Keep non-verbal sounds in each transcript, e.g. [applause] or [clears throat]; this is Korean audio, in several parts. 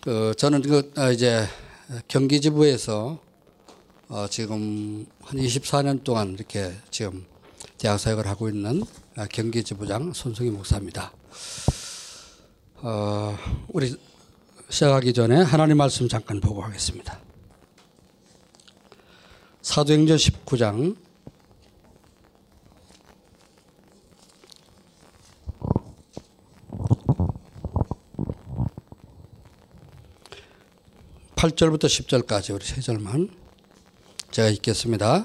그 저는 그 아, 이제 경기지부에서 어 지금 한 24년 동안 이렇게 지금 대학 사역을 하고 있는 아, 경기지부장 손승희 목사입니다. 어 우리 시작하기 전에 하나님 말씀 잠깐 보고 하겠습니다. 사도행전 19장 8절부터 10절까지 우리 세 절만 제가 읽겠습니다.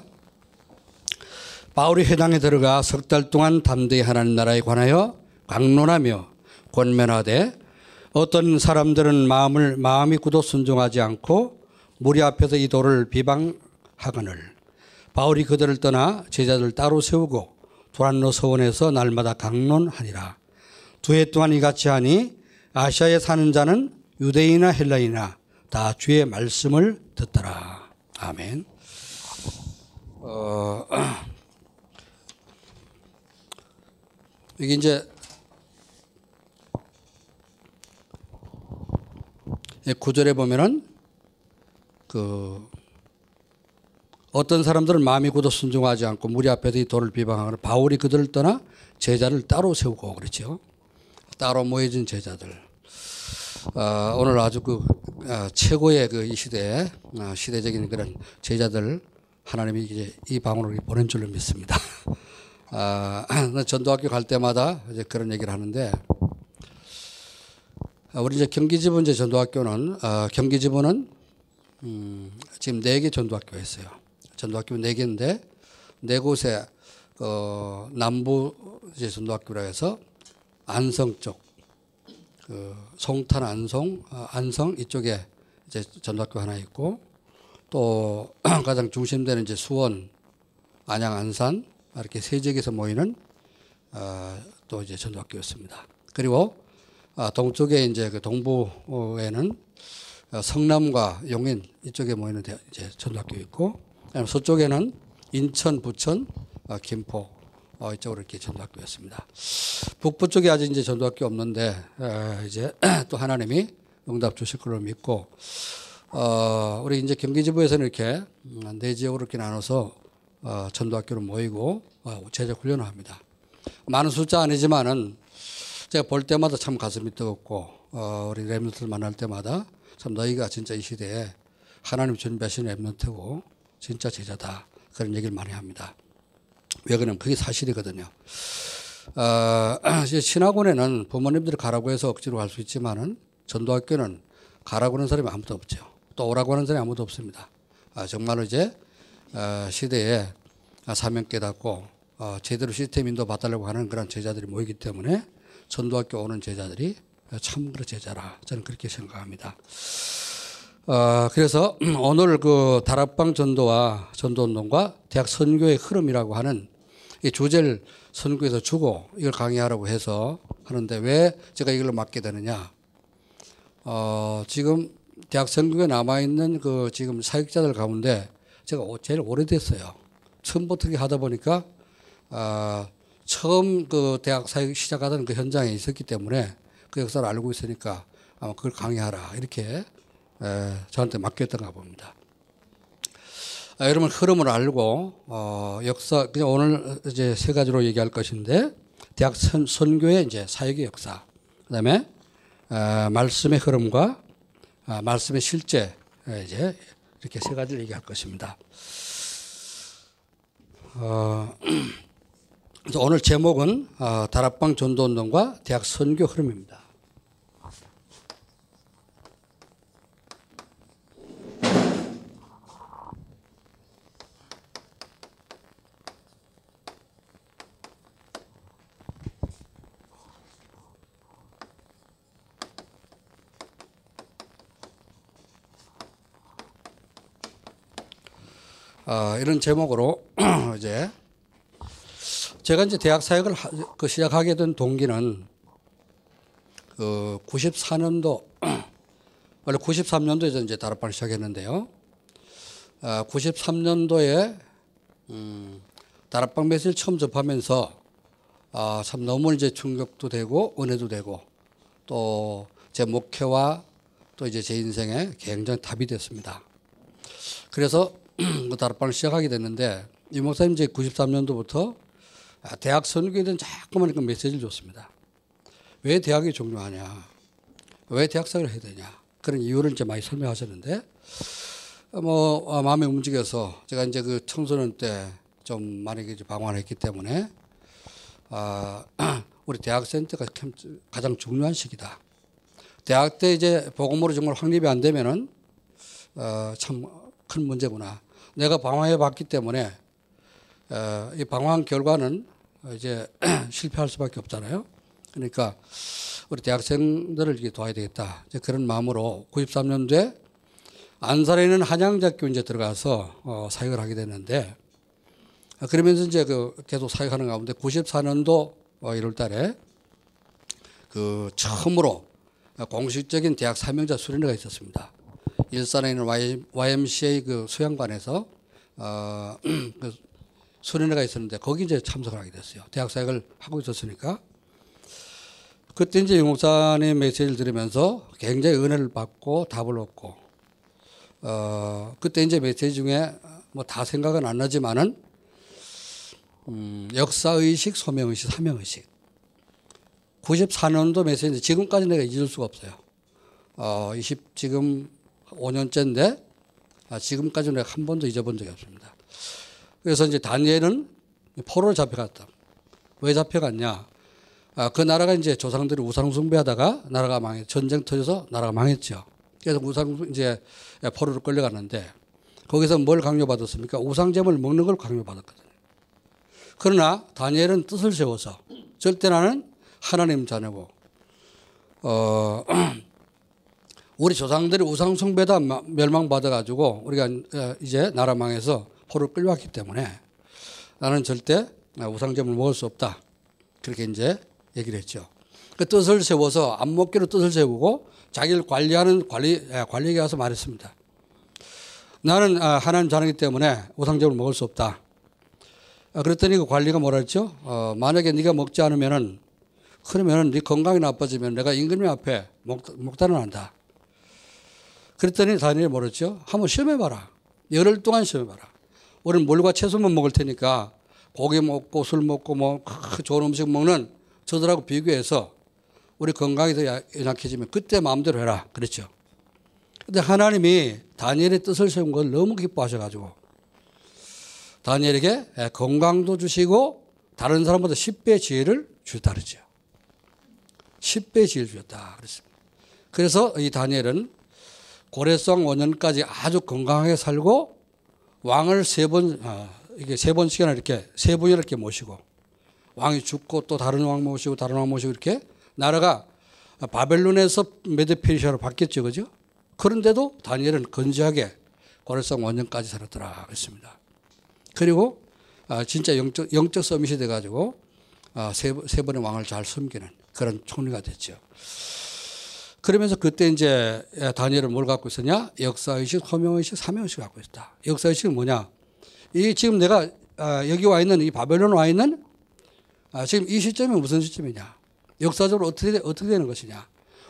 바울이 회당에 들어가 석 달 동안 담대히 하나님 나라에 관하여 강론하며 권면하되 어떤 사람들은 마음을 마음이 굳어 순종하지 않고 무리 앞에서 이 도를 비방하거늘 바울이 그들을 떠나 제자들 따로 세우고 도란노 서원에서 날마다 강론하니라 두 해 동안 이같이 하니 아시아에 사는 자는 유대인이나 헬라이나 다 주의 말씀을 듣더라. 아멘. 어, [clears throat] 이게 이제 구절에 보면은 그 어떤 사람들은 마음이 굳어 순종하지 않고 무리 앞에서 이 돌을 비방하는 바울이 그들을 떠나 제자를 따로 세우고 그렇죠. 따로 모여진 제자들. 어, 오늘 아주 그 어, 최고의 그 이 시대에 어, 시대적인 그런 제자들 하나님이 이제 이 방으로 보낸 줄로 믿습니다. 아, [clears throat] 전도학교 갈 때마다 이제 그런 얘기를 하는데 아, 우리 이제 경기지부 이제 전도학교는 어, 경기지부는 음, 지금 네 개 전도학교가 있어요. 전도학교 네 개인데 네 곳에 어, 남부 이제 전도학교라 해서 안성 쪽, 그 송탄 안성 어, 안성 이쪽에 이제 전도학교 하나 있고 또 [clears throat] 가장 중심되는 이제 수원 안양 안산 이렇게 세 지역에서 모이는 어, 또 이제 전도학교였습니다. 그리고 아, 동쪽에 이제 그 동부에는 어, 성남과 용인 이쪽에 모이는 이제 전도학교 있고 서쪽에는 인천, 부천, 어, 김포 어, 이쪽으로 이렇게 전도학교였습니다. 북부 쪽에 아직 이제 전도학교 없는데 어, 이제 [clears throat] 또 하나님이 응답 주실 걸로 믿고 어, 우리 이제 경기지부에서는 이렇게 음, 네 지역으로 이렇게 나눠서 어, 전도학교로 모이고 어, 제작 훈련을 합니다. 많은 숫자 아니지만은 제가 볼 때마다 참 가슴이 뜨겁고 어, 우리 랩런트를 만날 때마다 참 너희가 진짜 이 시대에 하나님 준비하신 랩런트고 진짜 제자다 그런 얘기를 많이 합니다. 왜 그러냐면 그게 사실이거든요. [clears throat] 어, 신학원에는 부모님들이 가라고 해서 억지로 갈 수 있지만은 전도학교는 가라고 하는 사람이 아무도 없죠. 또 오라고 하는 사람이 아무도 없습니다. 아, 정말로 이제 어, 시대에 사명 깨닫고 어, 제대로 시스템 인도 받으려고 하는 그런 제자들이 모이기 때문에 전도학교 오는 제자들이 참으로 제자라 저는 그렇게 생각합니다. 어, 그래서 [clears throat] 오늘 그 다락방 전도와 전도운동과 대학 선교의 흐름이라고 하는 이 주제를 선교에서 주고 이걸 강의하라고 해서 하는데 왜 제가 이걸 맡게 되느냐? 어, 지금 대학 선교에 남아 있는 그 지금 사역자들 가운데 제가 제일 오래됐어요. 처음부터 하다 보니까 아, 처음 그 대학 사역 시작하던 그 현장에 있었기 때문에 그 역사를 알고 있으니까 아마 그걸 강의하라 이렇게 에, 저한테 맡겼던가 봅니다. 아, 여러분 흐름을 알고 어, 역사 그냥 오늘 이제 세 가지로 얘기할 것인데 대학 선, 선교의 이제 사역의 역사, 그다음에 어, 말씀의 흐름과 어, 말씀의 실제 이제 이렇게 세 가지를 얘기할 것입니다. 어, [clears throat] 오늘 제목은 어, 다락방 전도운동과 대학 선교 흐름입니다. 어, 이런 제목으로 [clears throat] 이제 제가 이제 대학 사역을 하, 그 시작하게 된 동기는 그 94년도 [clears throat] 원래 93년도에 이제 다락방을 시작했는데요. 어, 93년도에 음, 다락방 메시지를 처음 접하면서 아, 참 너무 이제 충격도 되고 은혜도 되고 또 제 목회와 또 이제 제 인생에 굉장히 답이 됐습니다. 그래서 그 다락방을 시작하게 됐는데 이 목사님 이제 93년도부터 아, 대학 선교에 대한 자꾸만 그 메시지를 줬습니다. 왜 대학이 중요하냐? 왜 대학생을 해야 되냐? 그런 이유를 이제 많이 설명하셨는데 뭐 아, 마음에 움직여서 제가 이제 그 청소년 때 좀 많이 이제 방황했기 때문에 아, [clears throat] 우리 대학생 때가 참 가장 중요한 시기다. 대학 때 이제 복음으로 정말 확립이 안 되면은 어, 참 큰 문제구나. 내가 방황해 봤기 때문에 어, 이 방황 결과는 이제 [clears throat] 실패할 수밖에 없잖아요. 그러니까 우리 대학생들을 이렇게 도와야 되겠다. 그런 마음으로 93년도에 안산에 있는 한양대학교 이제 들어가서 어, 사역을 하게 됐는데 아, 그러면서 이제 그 계속 사역하는 가운데 94년도 어, 1월 달에 그 처음으로 공식적인 대학 사명자 수련회가 있었습니다. 일산에 있는 YMCA 그 수양관에서 어, [clears throat] 그 수련회가 있었는데 거기 이제 참석을 하게 됐어요. 대학 사역을 하고 있었으니까 그때 이제 용목사님 메시지를 들으면서 굉장히 은혜를 받고 답을 얻고 어, 그때 이제 메시지 중에 뭐 다 생각은 안 나지만은 음, 역사의식, 소명의식, 사명의식. 94년도 메시지 지금까지 내가 잊을 수가 없어요. 어, 20 지금 5년째인데 아, 지금까지 내가 한 번도 잊어본 적이 없습니다. 그래서 이제 다니엘은 포로로 잡혀갔다. 왜 잡혀갔냐? 아, 그 나라가 이제 조상들이 우상 숭배하다가 나라가 망해 전쟁 터져서 나라가 망했죠. 그래서 우상 이제 포로로 끌려갔는데 거기서 뭘 강요받았습니까? 우상잼을 먹는 걸 강요받았거든요. 그러나 다니엘은 뜻을 세워서 절대 나는 하나님 자녀고 어 [clears throat] 우리 조상들이 우상 숭배다 멸망받아 가지고 우리가 이제 나라 망해서 포로 끌려왔기 때문에 나는 절대 우상점을 먹을 수 없다. 그렇게 이제 얘기를 했죠. 그 뜻을 세워서 안 먹기로 뜻을 세우고 자기를 관리하는 관리 관리에게 와서 말했습니다. 나는 아, 하나님 자녀이기 때문에 우상점을 먹을 수 없다. 아, 그랬더니 그 관리가 뭐라 했죠? 어, 만약에 네가 먹지 않으면은 그러면은 네 건강이 나빠지면 내가 임금님 앞에 목, 목단을 한다. 그랬더니 다니엘이 뭐랬죠? 한번 시험해봐라. 열흘 동안 시험해봐라. 우리는 물과 채소만 먹을 테니까 고기 먹고 술 먹고 뭐 좋은 음식 먹는 저들하고 비교해서 우리 건강이 더 연약해지면 그때 마음대로 해라. 그랬죠. 근데 하나님이 다니엘의 뜻을 세운 걸 너무 기뻐하셔가지고 다니엘에게 건강도 주시고 다른 사람보다 10배 지혜를 주셨다 그러죠. 10배 지혜를 주셨다 그랬습니다. 그래서 이 다니엘은 고래성 5년까지 아주 건강하게 살고 왕을 세 번, 아, 이게 세 번씩이나 이렇게 세 분이 이렇게 모시고 왕이 죽고 또 다른 왕 모시고 다른 왕 모시고 이렇게 나라가 바벨론에서 메드페르시아로 바뀌었죠. 그죠? 그런데도 다니엘은 건지하게 고래성 5년까지 살았더라 그랬습니다. 그리고 아, 진짜 영적, 영적 서밋이 돼가지고 아, 세, 세 번의 왕을 잘 섬기는 그런 총리가 됐죠. 그러면서 그때 이제 다니엘은 뭘 갖고 있었냐? 역사의식, 소명의식, 사명의식 갖고 있었다. 역사의식은 뭐냐? 이 지금 내가 아, 여기 와 있는 이 바벨론 와 있는 지금 이 시점이 무슨 시점이냐? 역사적으로 어떻게, 어떻게 되는 것이냐?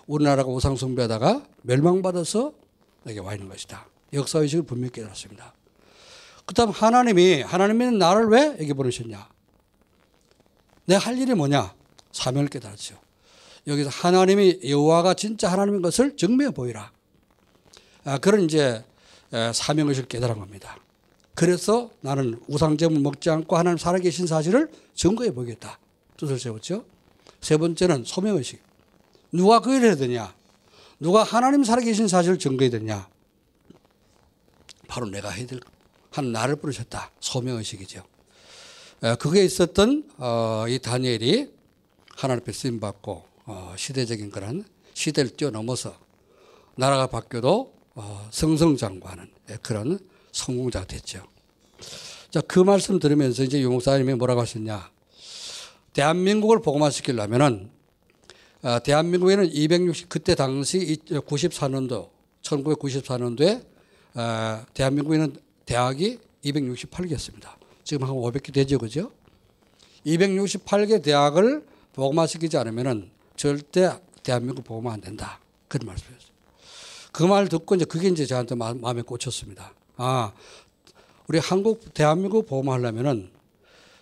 우리나라가 우상숭배하다가 멸망받아서 여기 와 있는 것이다. 역사의식을 분명히 깨달았습니다. 그 다음 하나님이, 하나님이 나를 왜 여기 보내셨냐? 내 할 일이 뭐냐? 사명을 깨달았죠. 여기서 하나님이 여호와가 진짜 하나님인 것을 증명해 보이라. 아, 그런 이제 사명의식을 깨달은 겁니다. 그래서 나는 우상제물 먹지 않고 하나님 살아계신 사실을 증거해 보겠다. 뜻을 세웠죠. 세 번째는 소명의식. 누가 그 일을 해야 되냐? 누가 하나님 살아계신 사실을 증거해야 되냐? 바로 내가 해야 될 한 나를 부르셨다. 소명의식이죠. 그게 있었던 어, 이 다니엘이 하나님 앞에 쓰임 받고 어, 시대적인 그런 시대를 뛰어넘어서 나라가 바뀌어도 어, 성성장구하는 그런 성공자가 됐죠. 자, 그 말씀 들으면서 이제 유목사님이 뭐라고 하셨냐. 대한민국을 복음화시키려면은 대한민국에는 260 그때 당시 94년도 1994년도에 대한민국에는 대학이 268개였습니다. 지금 한 500개 되죠, 그죠? 268개 대학을 복음화시키지 않으면은 절대 대한민국 복음화 안 된다. 그런 말씀이었어요. 그말 듣고 이제 그게 이제 저한테 마, 마음에 꽂혔습니다. 아, 우리 한국 대한민국 보험하려면은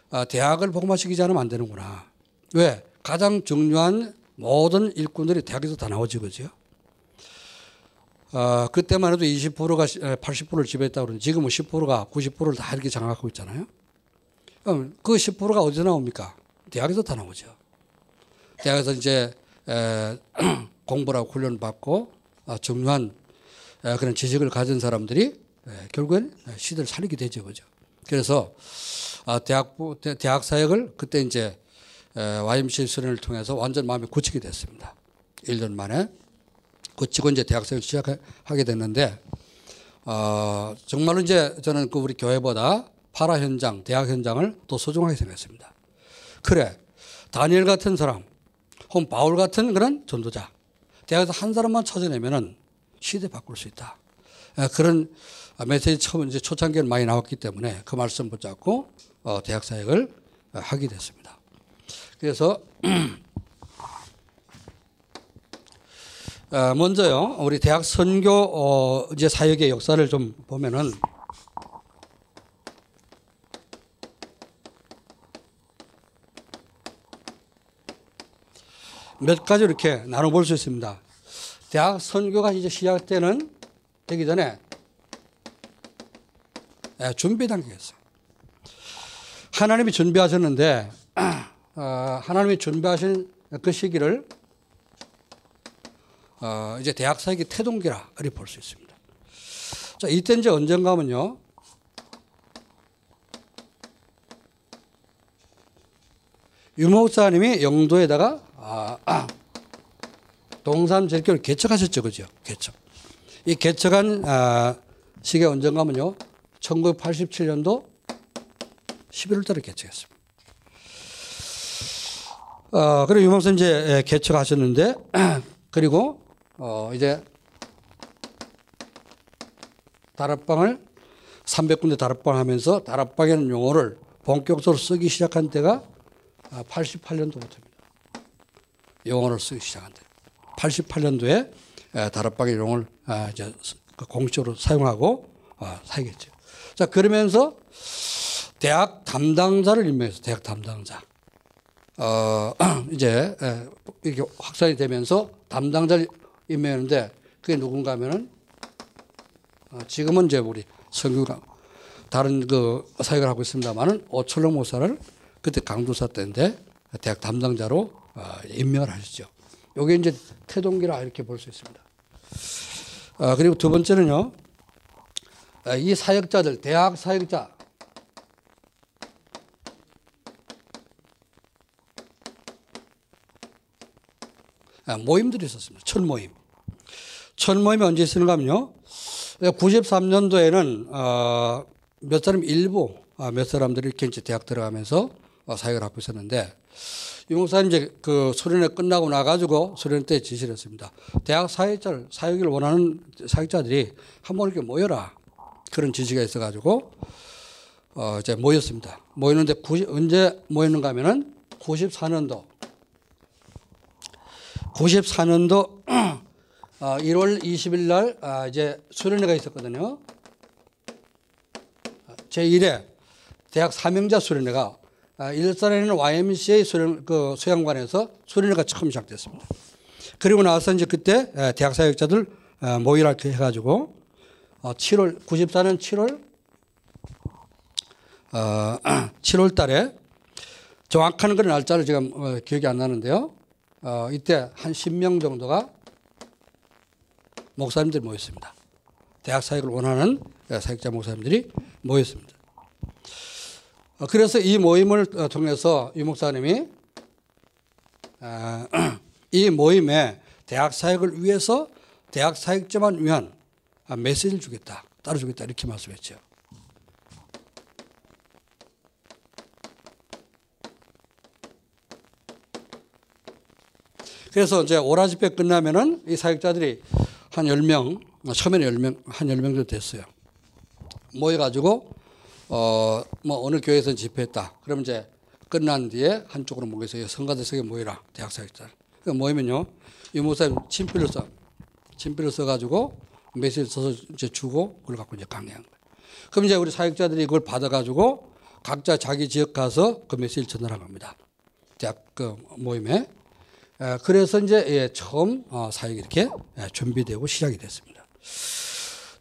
아, 대학을 복마시키지 않으면 안 되는구나. 왜? 가장 중요한 모든 일꾼들이 대학에서 다 나오지 그죠? 아, 그때만 해도 20%가 80%를 지배했다고 그러는데 지금은 10%가 90%를 다 이렇게 장악하고 있잖아요. 그럼 그 10%가 어디서 나옵니까? 대학에서 다 나오죠. 대학에서 이제 하고 [clears throat] 훈련을 받고 아, 중요한 에, 그런 지식을 가진 사람들이 에, 결국엔 시대를 살리게 되죠, 그죠? 그래서 아, 대학부 대, 대학 사역을 그때 이제 에, YMCA 수련을 통해서 완전 마음에 굳히게 됐습니다. 1년 만에 굳히고 이제 대학 사역을 시작하게 됐는데 어, 정말로 이제 저는 그 우리 교회보다 파라 현장, 대학 현장을 더 소중하게 생각했습니다. 그래, 다니엘 같은 사람, 혹은 바울 같은 그런 전도자, 대학에서 한 사람만 찾아내면은 시대 바꿀 수 있다. 에, 그런 메시지 처음 이제 초창기에 많이 나왔기 때문에 그 말씀 붙잡고 어, 대학 사역을 어, 하게 됐습니다. 그래서 [clears throat] 어, 먼저요 우리 대학 선교 어, 이제 사역의 역사를 좀 보면은 몇 가지 이렇게 나눠볼 수 있습니다. 대학 선교가 이제 시작되는 되기 전에 예, 준비 단계였어요. 하나님이 준비하셨는데 [clears throat] 어, 하나님이 준비하신 그 시기를 어, 이제 대학 사역의 태동기라 이렇게 볼수 있습니다. 자, 이때 이제 언젠가면요. 유목사님이 영도에다가 아, 아, 동산 절교를 개척하셨죠, 그죠? 개척. 이 개척한 아, 시기 언젠가면요. 1987년도 11월달에 개척했습니다. 어, 그리고 유목사님 이제 개척하셨는데 [clears throat] 그리고 어, 이제 다락방을 300군데 다락방 하면서 다락방이라는 용어를 본격적으로 쓰기 시작한 때가 88년도부터입니다. 용어를 쓰기 시작한 때. 88년도에 다락방의 용어를 아, 이제 그 공식적으로 사용하고 아, 사용했죠. 자, 그러면서 대학 담당자를 임명해서 대학 담당자. 어, [clears throat] 이제 이렇게 확산이 되면서 담당자를 임명했는데 그게 누군가 하면은 어, 지금은 이제 우리 성규가 다른 그 사역을 하고 있습니다만은 오철록 목사를 그때 강도사 때인데 대학 담당자로 어, 임명을 하셨죠. 요게 이제 태동기라 이렇게 볼 수 있습니다. 어, 그리고 두 번째는요. 이 사역자들 대학 사역자 아, 모임들이 있었습니다. 첫 모임. 첫 모임이 언제 있었는가 하면요. 93년도에는 어, 몇 사람 일부 아, 몇 사람들이 이렇게 대학 들어가면서 어, 사역을 하고 있었는데 유 목사님 이제 그 소련회 끝나고 나가지고 소련 때 지시를 했습니다. 대학 사역자를 사역을 원하는 사역자들이 한 번 이렇게 모여라 그런 지시가 있어가지고 어 이제 모였습니다. 모이는데 90, 언제 모였는가 하면은 94년도 94년도 1월 20일 날 아, 이제 수련회가 있었거든요. 제1회 대학 사명자 수련회가 아, 일산에 있는 YMCA 수련, 그 수양관에서 수련회가 처음 시작됐습니다. 그리고 나서 이제 그때 대학 사역자들 모이라 해가지고 7월, 94년 7월, 어, 7월 [clears throat] 달에 정확한 그런 날짜를 지금 어, 기억이 안 나는데요. 어, 이때 한 10명 정도가 목사님들이 모였습니다. 대학 사역을 원하는 사역자 목사님들이 모였습니다. 어, 그래서 이 모임을 어, 통해서 유 목사님이 어, [clears throat] 이 모임에 대학 사역을 위해서 대학 사역자만 위한 메시지를 주겠다, 따라주겠다 이렇게 말씀했죠. 그래서 이제 오라 집회 끝나면은 이 사역자들이 한 10명, 처음에는 10명, 한 10명 정도 됐어요. 모여가지고, 어, 뭐 어느 교회에서 집회했다. 그러면 이제 끝난 뒤에 한쪽으로 모여서 성가대석에 모이라. 대학 사역자. 그 모이면요. 이 목사님 친필을 써. 친필을 써가지고 메시지 써서 이제 주고 그걸 갖고 이제 강의한 거예요. 그럼 이제 우리 사역자들이 그걸 받아가지고 각자 자기 지역 가서 그 메시지를 전달한 겁니다. 대학 그 모임에. 에, 그래서 이제 예, 처음 어, 사역이 이렇게 예, 준비되고 시작이 됐습니다.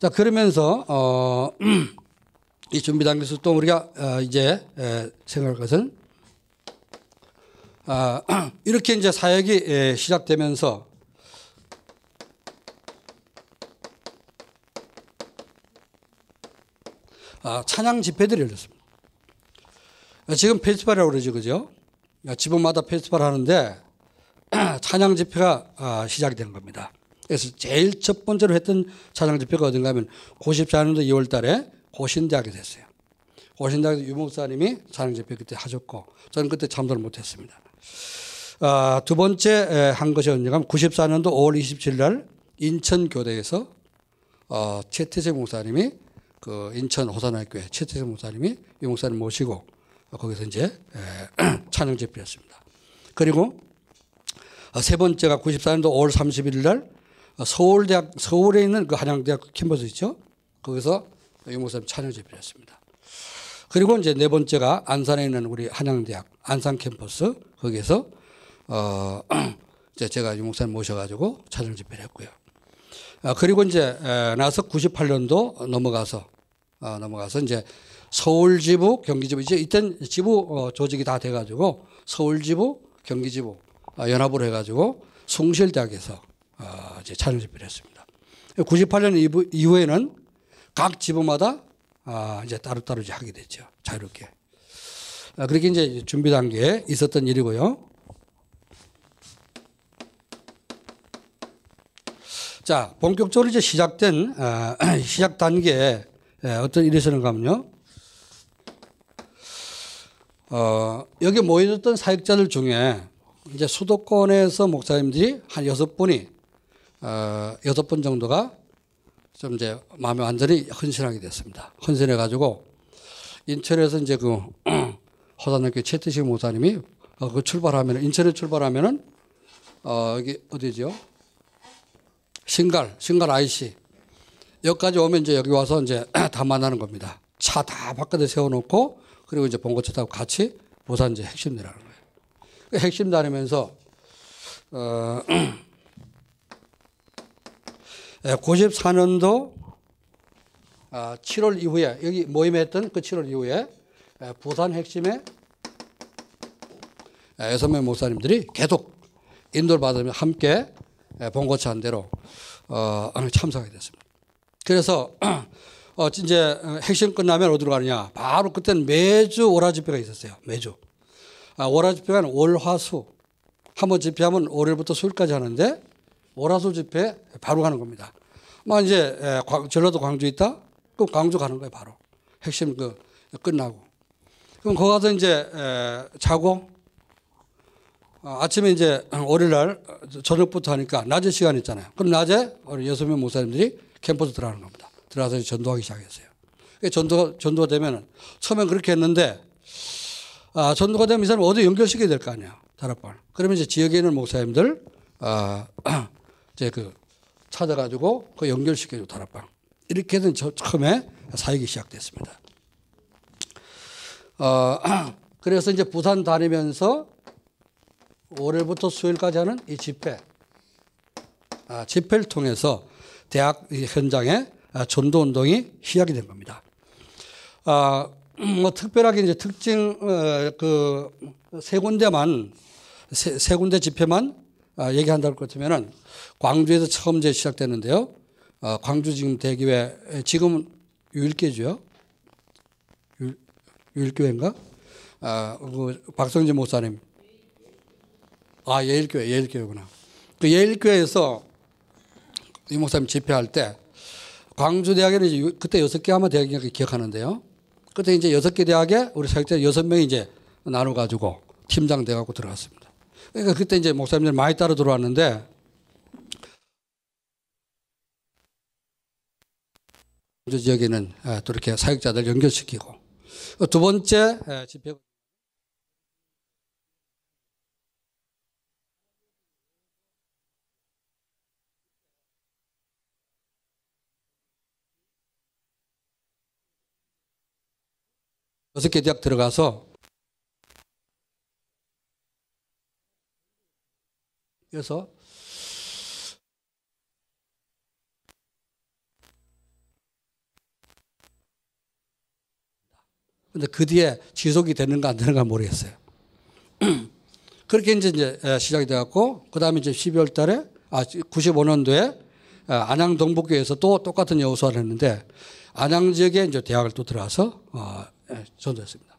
자 그러면서 어, [clears throat] 이 준비 단계에서 또 우리가 어, 이제 에, 생각할 것은 아, [clears throat] 이렇게 이제 사역이 예, 시작되면서 아, 찬양 집회들이 열렸습니다. 아, 지금 페스티벌이라고 그러죠, 그죠? 아, 지번마다 페스티벌 하는데 [clears throat] 찬양 집회가 아, 시작이 된 겁니다. 그래서 제일 첫 번째로 했던 찬양 집회가 어딘가 하면 94년도 2월 달에 고신대학에 됐어요. 고신대학에서 유 목사님이 찬양 집회 그때 하셨고 저는 그때 참석을 못했습니다. 아, 두 번째 한 것이 언제가 94년도 5월 27일 날 인천교대에서 어, 최태세 목사님이 그 인천 호산학교에 최태세 목사님이 유 목사님 모시고 거기서 이제 에, [clears throat] 찬양 집회였습니다. 그리고 어, 세 번째가 94년도 5월 31일 날 서울대학 서울에 있는 그 한양대학 캠퍼스 있죠. 거기서 유 목사님 찬양 집회였습니다. 그리고 이제 네 번째가 안산에 있는 우리 한양대학 안산 캠퍼스 거기에서 어 [clears throat] 이제 제가 유 목사님 모셔가지고 찬양 집회를 했고요. 아, 그리고 이제 에, 나서 98년도 넘어가서 어, 넘어가서 이제 서울 지부, 경기 지부 이제 이땐 지부 어, 조직이 다 돼가지고 서울 지부, 경기 지부 어, 연합으로 해가지고 숭실대학에서 어, 이제 찬양 집회를 했습니다. 98년 이후, 이후에는 각 지부마다 아, 이제 따로따로 이제 하게 됐죠. 자유롭게. 아, 그렇게 이제 준비 단계에 있었던 일이고요. 자, 본격적으로 이제 시작된, 아, [clears throat] 시작 단계에 예, 어떤 일이 있었는가 하면요. 어, 여기 모여졌던 사역자들 중에 이제 수도권에서 목사님들이 한 여섯 분이, 어, 여섯 분 정도가 좀 이제 마음에 완전히 헌신하게 됐습니다. 헌신해 가지고 인천에서 이제 그 [clears throat] 허산학교 최태식 목사님이 어, 그 출발하면 인천에 출발하면은 어, 여기 어디죠? 신갈, 신갈 IC. 여기까지 오면 이제 여기 와서 이제 [clears throat] 다 만나는 겁니다. 차 다 바깥에 세워놓고 그리고 이제 본거차 타고 같이 부산 이제 핵심 내라는 거예요. 그 핵심 다니면서 어, [clears throat] 94년도 7월 이후에 여기 모임했던 그 7월 이후에 부산 핵심에 여섯 명 목사님들이 계속 인도를 받으며 함께 본고차 한 대로 어, 참석하게 됐습니다. 그래서 [clears throat] 어, 이제 핵심 끝나면 어디로 가느냐? 바로 그때는 매주 오라 집회가 있었어요. 매주. 아, 오라 집회가 월화수. 한 번 집회하면 월요일부터 수요일까지 하는데 오라수 집회 바로 가는 겁니다. 뭐 이제 전라도 광주 있다? 그럼 광주 가는 거예요, 바로. 핵심 그 끝나고. 그럼 거기 가서 이제 자고 어, 아침에 이제 월요일 날 저녁부터 하니까 낮에 시간 있잖아요. 그럼 낮에 우리 여섯 명 목사님들이 캠퍼스 들어가는 겁니다. 들어가서 전도하기 시작했어요. 전도, 전도가 되면은 처음엔 그렇게 했는데 아, 전도가 되면 이 사람 어디 연결시켜야 될 거 아니야. 다락방. 그러면 이제 지역에 있는 목사님들 아, [clears throat] 이제 그 찾아가지고 그 연결시켜줘 다락방. 이렇게 해서 처음에 사역이 시작됐습니다. 어, [clears throat] 그래서 이제 부산 다니면서 월요일부터 수요일까지 하는 이 집회, 아, 집회를 통해서 대학 현장에 전도 운동이 시작이 된 겁니다. 아, [clears throat] 뭐 특별하게 이제 특징 어, 그세 군데만 세, 세 군데 집회만 아, 얘기한다고 그렇다면은 광주에서 처음 이제 시작됐는데요. 어, 광주 지금 대교회 지금 유일교죠. 유일교회인가? 아, 그 박성진 목사님. 아, 예일교회, 예일교회구나. 그 예일교회에서 이 목사님 집회할 때 광주 대학에는 이제 그때 여섯 개 아마 대학이 기억하는데요. 그때 이제 여섯 개 대학에 우리 사역자 여섯 명이 이제 나눠 가지고 팀장 돼 갖고 들어갔습니다. 그러니까 그때 이제 목사님들 많이 따라 들어왔는데 지역에는 아, 또 이렇게 사역자들 연결시키고. 어, 두 번째 집회 여섯 개 대학 들어가서 그래서 근데 그 뒤에 지속이 되는가 안 되는가 모르겠어요. [clears throat] 그렇게 이제, 이제 시작이 돼갖고 그 다음에 이제 12월 달에 아 95년도에 안양 동북교에서 또 똑같은 여호수아를 했는데 안양 지역에 이제 대학을 또 들어가서 어, 예, 전도했습니다.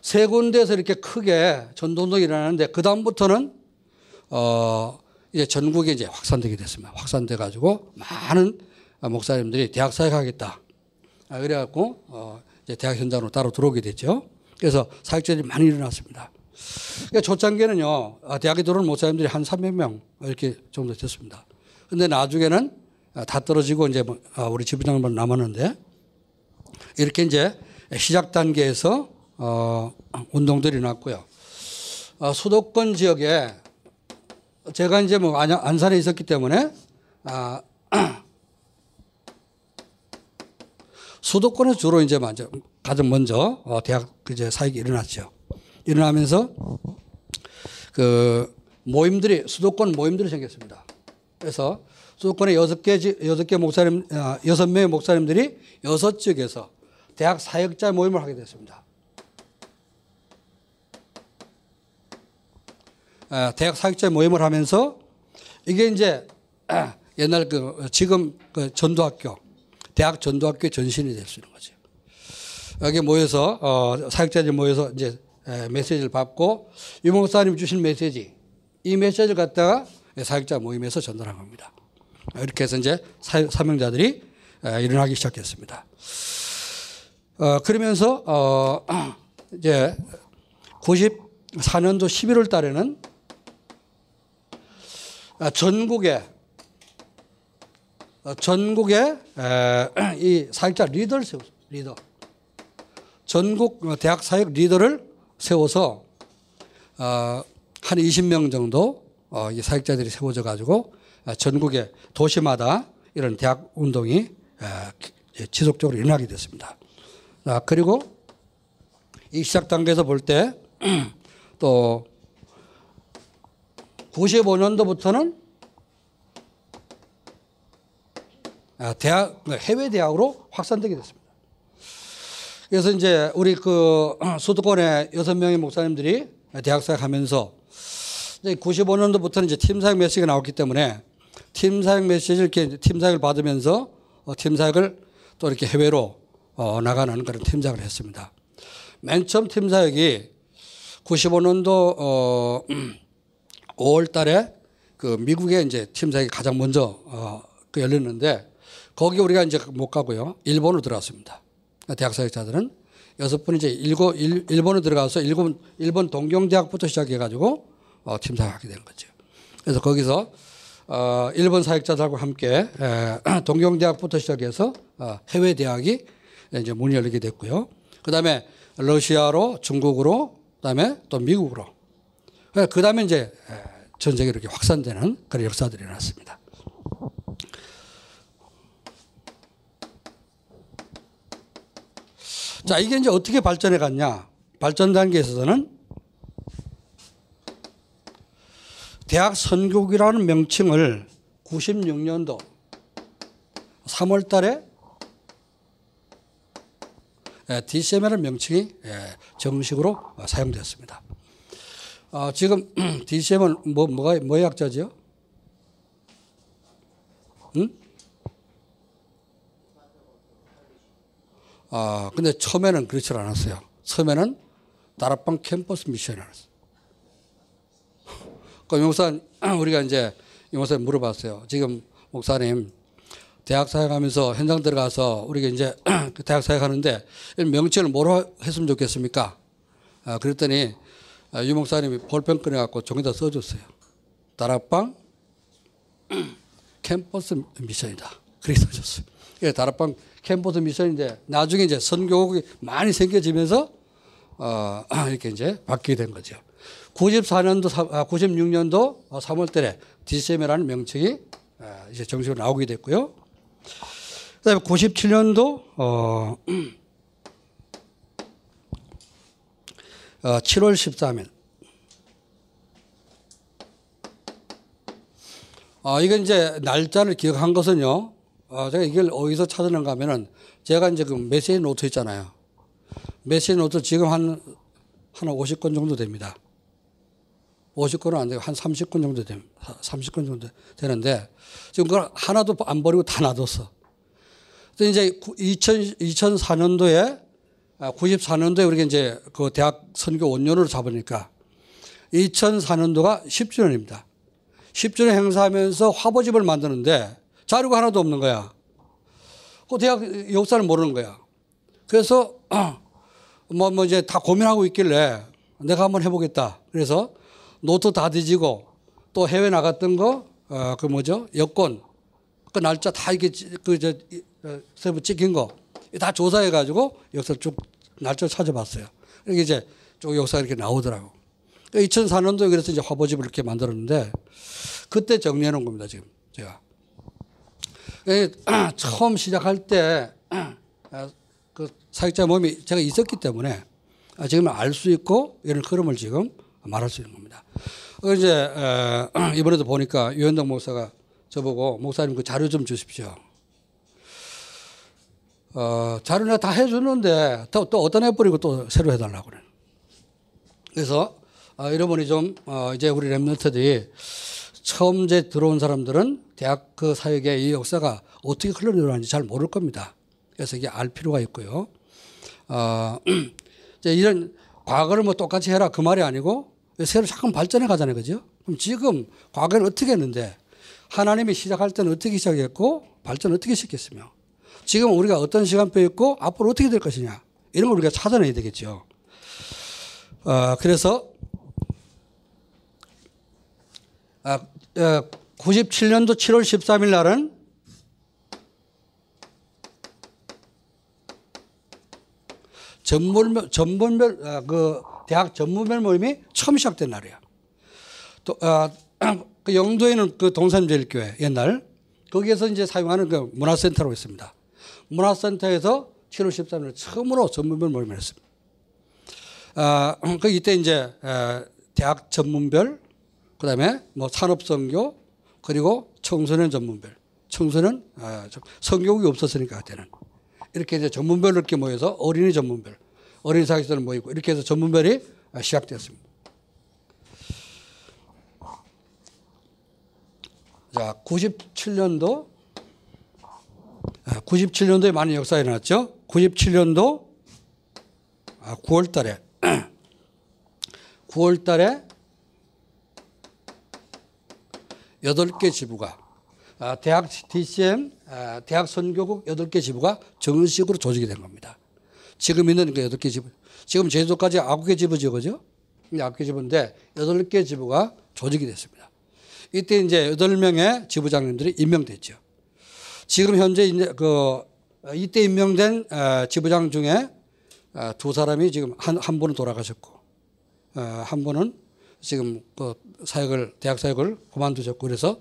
세 군데에서 이렇게 크게 전도운동이 일어나는데 그 다음부터는 어 이제 전국에 이제 확산되게 됐습니다. 확산돼 가지고 많은 목사님들이 대학 사역하겠다. 아, 그래갖고 어 이제 대학 현장으로 따로 들어오게 됐죠. 그래서 사역자들이 많이 일어났습니다. 그러니까 초창기에는요, 아, 대학에 들어온 목사님들이 한 300명 이렇게 정도 됐습니다. 근데 나중에는 다 떨어지고 이제 뭐, 아, 우리 지부장만 남았는데 이렇게 이제 시작 단계에서 어, 운동들이 났고요. 어, 수도권 지역에 제가 이제 뭐 안산에 있었기 때문에 아, [clears throat] 수도권에서 주로 이제 먼저 가장 먼저 어, 대학 이제 사역이 일어났죠. 일어나면서 그 모임들이 수도권 모임들이 생겼습니다. 그래서 수도권에 여섯 개 여섯 개 목사님 아, 여섯 명의 목사님들이 여섯 지역에서 대학 사역자 모임을 하게 됐습니다. 대학 사역자 모임을 하면서 이게 이제 옛날 그 지금 그 전도학교 대학 전도학교 전신이 될 수 있는 거죠. 여기 모여서 어, 사역자들 모여서 이제 메시지를 받고 유 목사님 주신 메시지 이 메시지를 갖다가 사역자 모임에서 전달한 겁니다. 이렇게 해서 이제 사명자들이 일어나기 시작했습니다. 어, 그러면서 어, [clears throat] 이제 94년도 11월 달에는 전국에 전국에 [clears throat] 이 사역자 리더를 세웠 리더. 전국 대학 사역 리더를 세워서 어, 한 20명 정도 어, 이 사역자들이 세워져 가지고 어, 전국의 도시마다 이런 대학 운동이 지속적으로 일어나게 됐습니다. 그리고 이 시작 단계에서 볼 때 [clears throat] 또 95년도부터는 대학 해외 대학으로 확산되게 됐습니다. 그래서 이제 우리 그 [clears throat] 수도권의 여섯 명의 목사님들이 대학 사역하면서 이제 95년도부터는 이제 팀 사역 메시지가 나왔기 때문에 팀 사역 메시지를 이렇게 팀 사역을 받으면서 어, 팀 사역을 또 이렇게 해외로 어, 나가는 그런 팀 사역을 했습니다. 맨 처음 팀 사역이 95년도 어 [clears throat] 5월 달에 그 미국에 이제 팀 사역이 가장 먼저 어 그 열렸는데 거기 우리가 이제 못 가고요. 일본으로 들어왔습니다. 대학 사역자들은 여섯 분이 이제 일곱, 일, 일본에 들어가서 일본, 일본 동경대학부터 시작해가지고 어, 팀 사역하게 된 거죠. 그래서 거기서 어, 일본 사역자들과 함께 에, [clears throat] 동경대학부터 시작해서 어, 해외 대학이 이제 문이 열리게 됐고요. 그 다음에 러시아로 중국으로 그 다음에 또 미국으로 그 다음에 이제 전 세계로 이렇게 확산되는 그런 역사들이 일어났습니다. 자, 이게 이제 어떻게 발전해 갔냐? 발전 단계에서는 대학 선교국이라는 명칭을 96년도 3월 달에 DCM이라는 명칭이 예, 정식으로 사용되었습니다. 어, 지금 [clears throat] DCM은 뭐, 뭐가, 뭐의 약자죠? 응? 아, 근데 처음에는 그렇지 않았어요. 처음에는 다락방 캠퍼스 미션이었어요. 그 목사 우리가 이제 이 목사님 물어봤어요. 지금 목사님 대학 사역하면서 현장 들어가서 우리가 이제 [clears throat] 그 대학 사역하는데 명칭을 뭐로 했으면 좋겠습니까? 아, 그랬더니 아, 유 목사님이 볼펜 꺼내갖고 종이다 써줬어요. 다락방 캠퍼스 미션이다. 그렇게 써줬어요. 예, 다락방 캠퍼스 미션인데 나중에 이제 선교국이 많이 생겨지면서 어, [clears throat] 이렇게 이제 바뀌게 된 거죠. 94년도, 96년도 3월 달에 DCM이라는 명칭이 아, 이제 정식으로 나오게 됐고요. 그 다음에 97년도, 어, [clears throat] 7월 13일. 아, 이건 이제 날짜를 기억한 것은요. 어, 제가 이걸 어디서 찾아낸가 하면은 제가 이제 그 메시지 노트 있잖아요. 메시지 노트 지금 한, 한 50건 정도 됩니다. 50건은 안 되고 한 30건 정도 됩니다. 30건 정도 되는데 지금 그걸 하나도 안 버리고 다 놔뒀어. 근데 이제 2000, 2004년도에 94년도에 우리가 이제 그 대학 선교 원년으로 잡으니까 2004년도가 10주년입니다. 10주년 행사하면서 화보집을 만드는데 자료가 하나도 없는 거야. 그 대학 역사를 모르는 거야. 그래서 [clears throat] 뭐, 뭐 이제 다 고민하고 있길래 내가 한번 해보겠다. 그래서 노트 다 뒤지고 또 해외 나갔던 거, 어, 그 뭐죠? 여권, 그 날짜 다 이게 그 저 세부 찍힌 거 다 조사해 가지고 역사를 쭉 날짜를 찾아봤어요. 이게 이제 쭉 역사가 이렇게 나오더라고. 2004년도에 그래서 이제 화보집을 이렇게 만들었는데 그때 정리해 놓은 겁니다, 지금 제가. [clears throat] 처음 시작할 때 [clears throat] 그 사역자 몸이 제가 있었기 때문에 지금 알 수 있고 이런 흐름을 지금 말할 수 있는 겁니다. 이제 [clears throat] 이번에도 보니까 유현덕 목사가 저보고 목사님 그 자료 좀 주십시오. 어, 자료 내가 다 해줬는데 또, 또 어떤 애 뿌리고 또 새로 해달라고 그래. 그래서 어, 이러보니 좀 어, 이제 우리 랩런트들이 처음 이제 들어온 사람들은 대학 그 사역의 이 역사가 어떻게 흘러내려가는지 잘 모를 겁니다. 그래서 이게 알 필요가 있고요. 어, [clears throat] 이제 이런 과거를 뭐 똑같이 해라 그 말이 아니고 새로 잠깐 발전해 가잖아요. 그죠? 그럼 지금 과거는 어떻게 했는데 하나님이 시작할 때는 어떻게 시작했고 발전 어떻게 시켰으며 지금 우리가 어떤 시간표 있고 앞으로 어떻게 될 것이냐 이런 걸 우리가 찾아내야 되겠죠. 어, 그래서 아, 어, 97년도 7월 13일 날은 전문별, 전문별, 아, 그 대학 전문별 모임이 처음 시작된 날이야. 또, 아, [clears throat] 그 영도에는 그 동산제일교회 옛날 거기에서 이제 사용하는 그 문화센터로 있습니다. 문화센터에서 7월 13일 처음으로 전문별 모임을 했습니다. 아, [clears throat] 그 이때 이제 대학 전문별, 그 다음에 뭐 산업선교, 그리고 청소년 전문별. 청소년, 아, 성교육이 없었으니까 그때는. 이렇게 이제 전문별로 이렇게 모여서 어린이 전문별, 어린이 사역자들 모이고 이렇게 해서 전문별이 시작되었습니다. 자, 97년도 97년도에 많은 역사가 일어났죠. 97년도 9월 아, 달에 [clears throat] 9월 달에 8개 지부가 아, 대학 DCM 아, 대학 선교국 8개 지부가 정식으로 조직이 된 겁니다. 지금 있는 그 8개 지부. 지금 제주도까지 9개 지부죠. 그죠? 9개 지부인데 8개 지부가 조직이 됐습니다. 이때 이제 8명의 지부장님들이 임명됐죠. 지금 현재 이제 그 이때 임명된 어, 지부장 중에 어, 두 사람이 지금 한, 한 분은 돌아가셨고 어, 한 분은 지금 그 사역을 대학 사역을 그만두셨고 그래서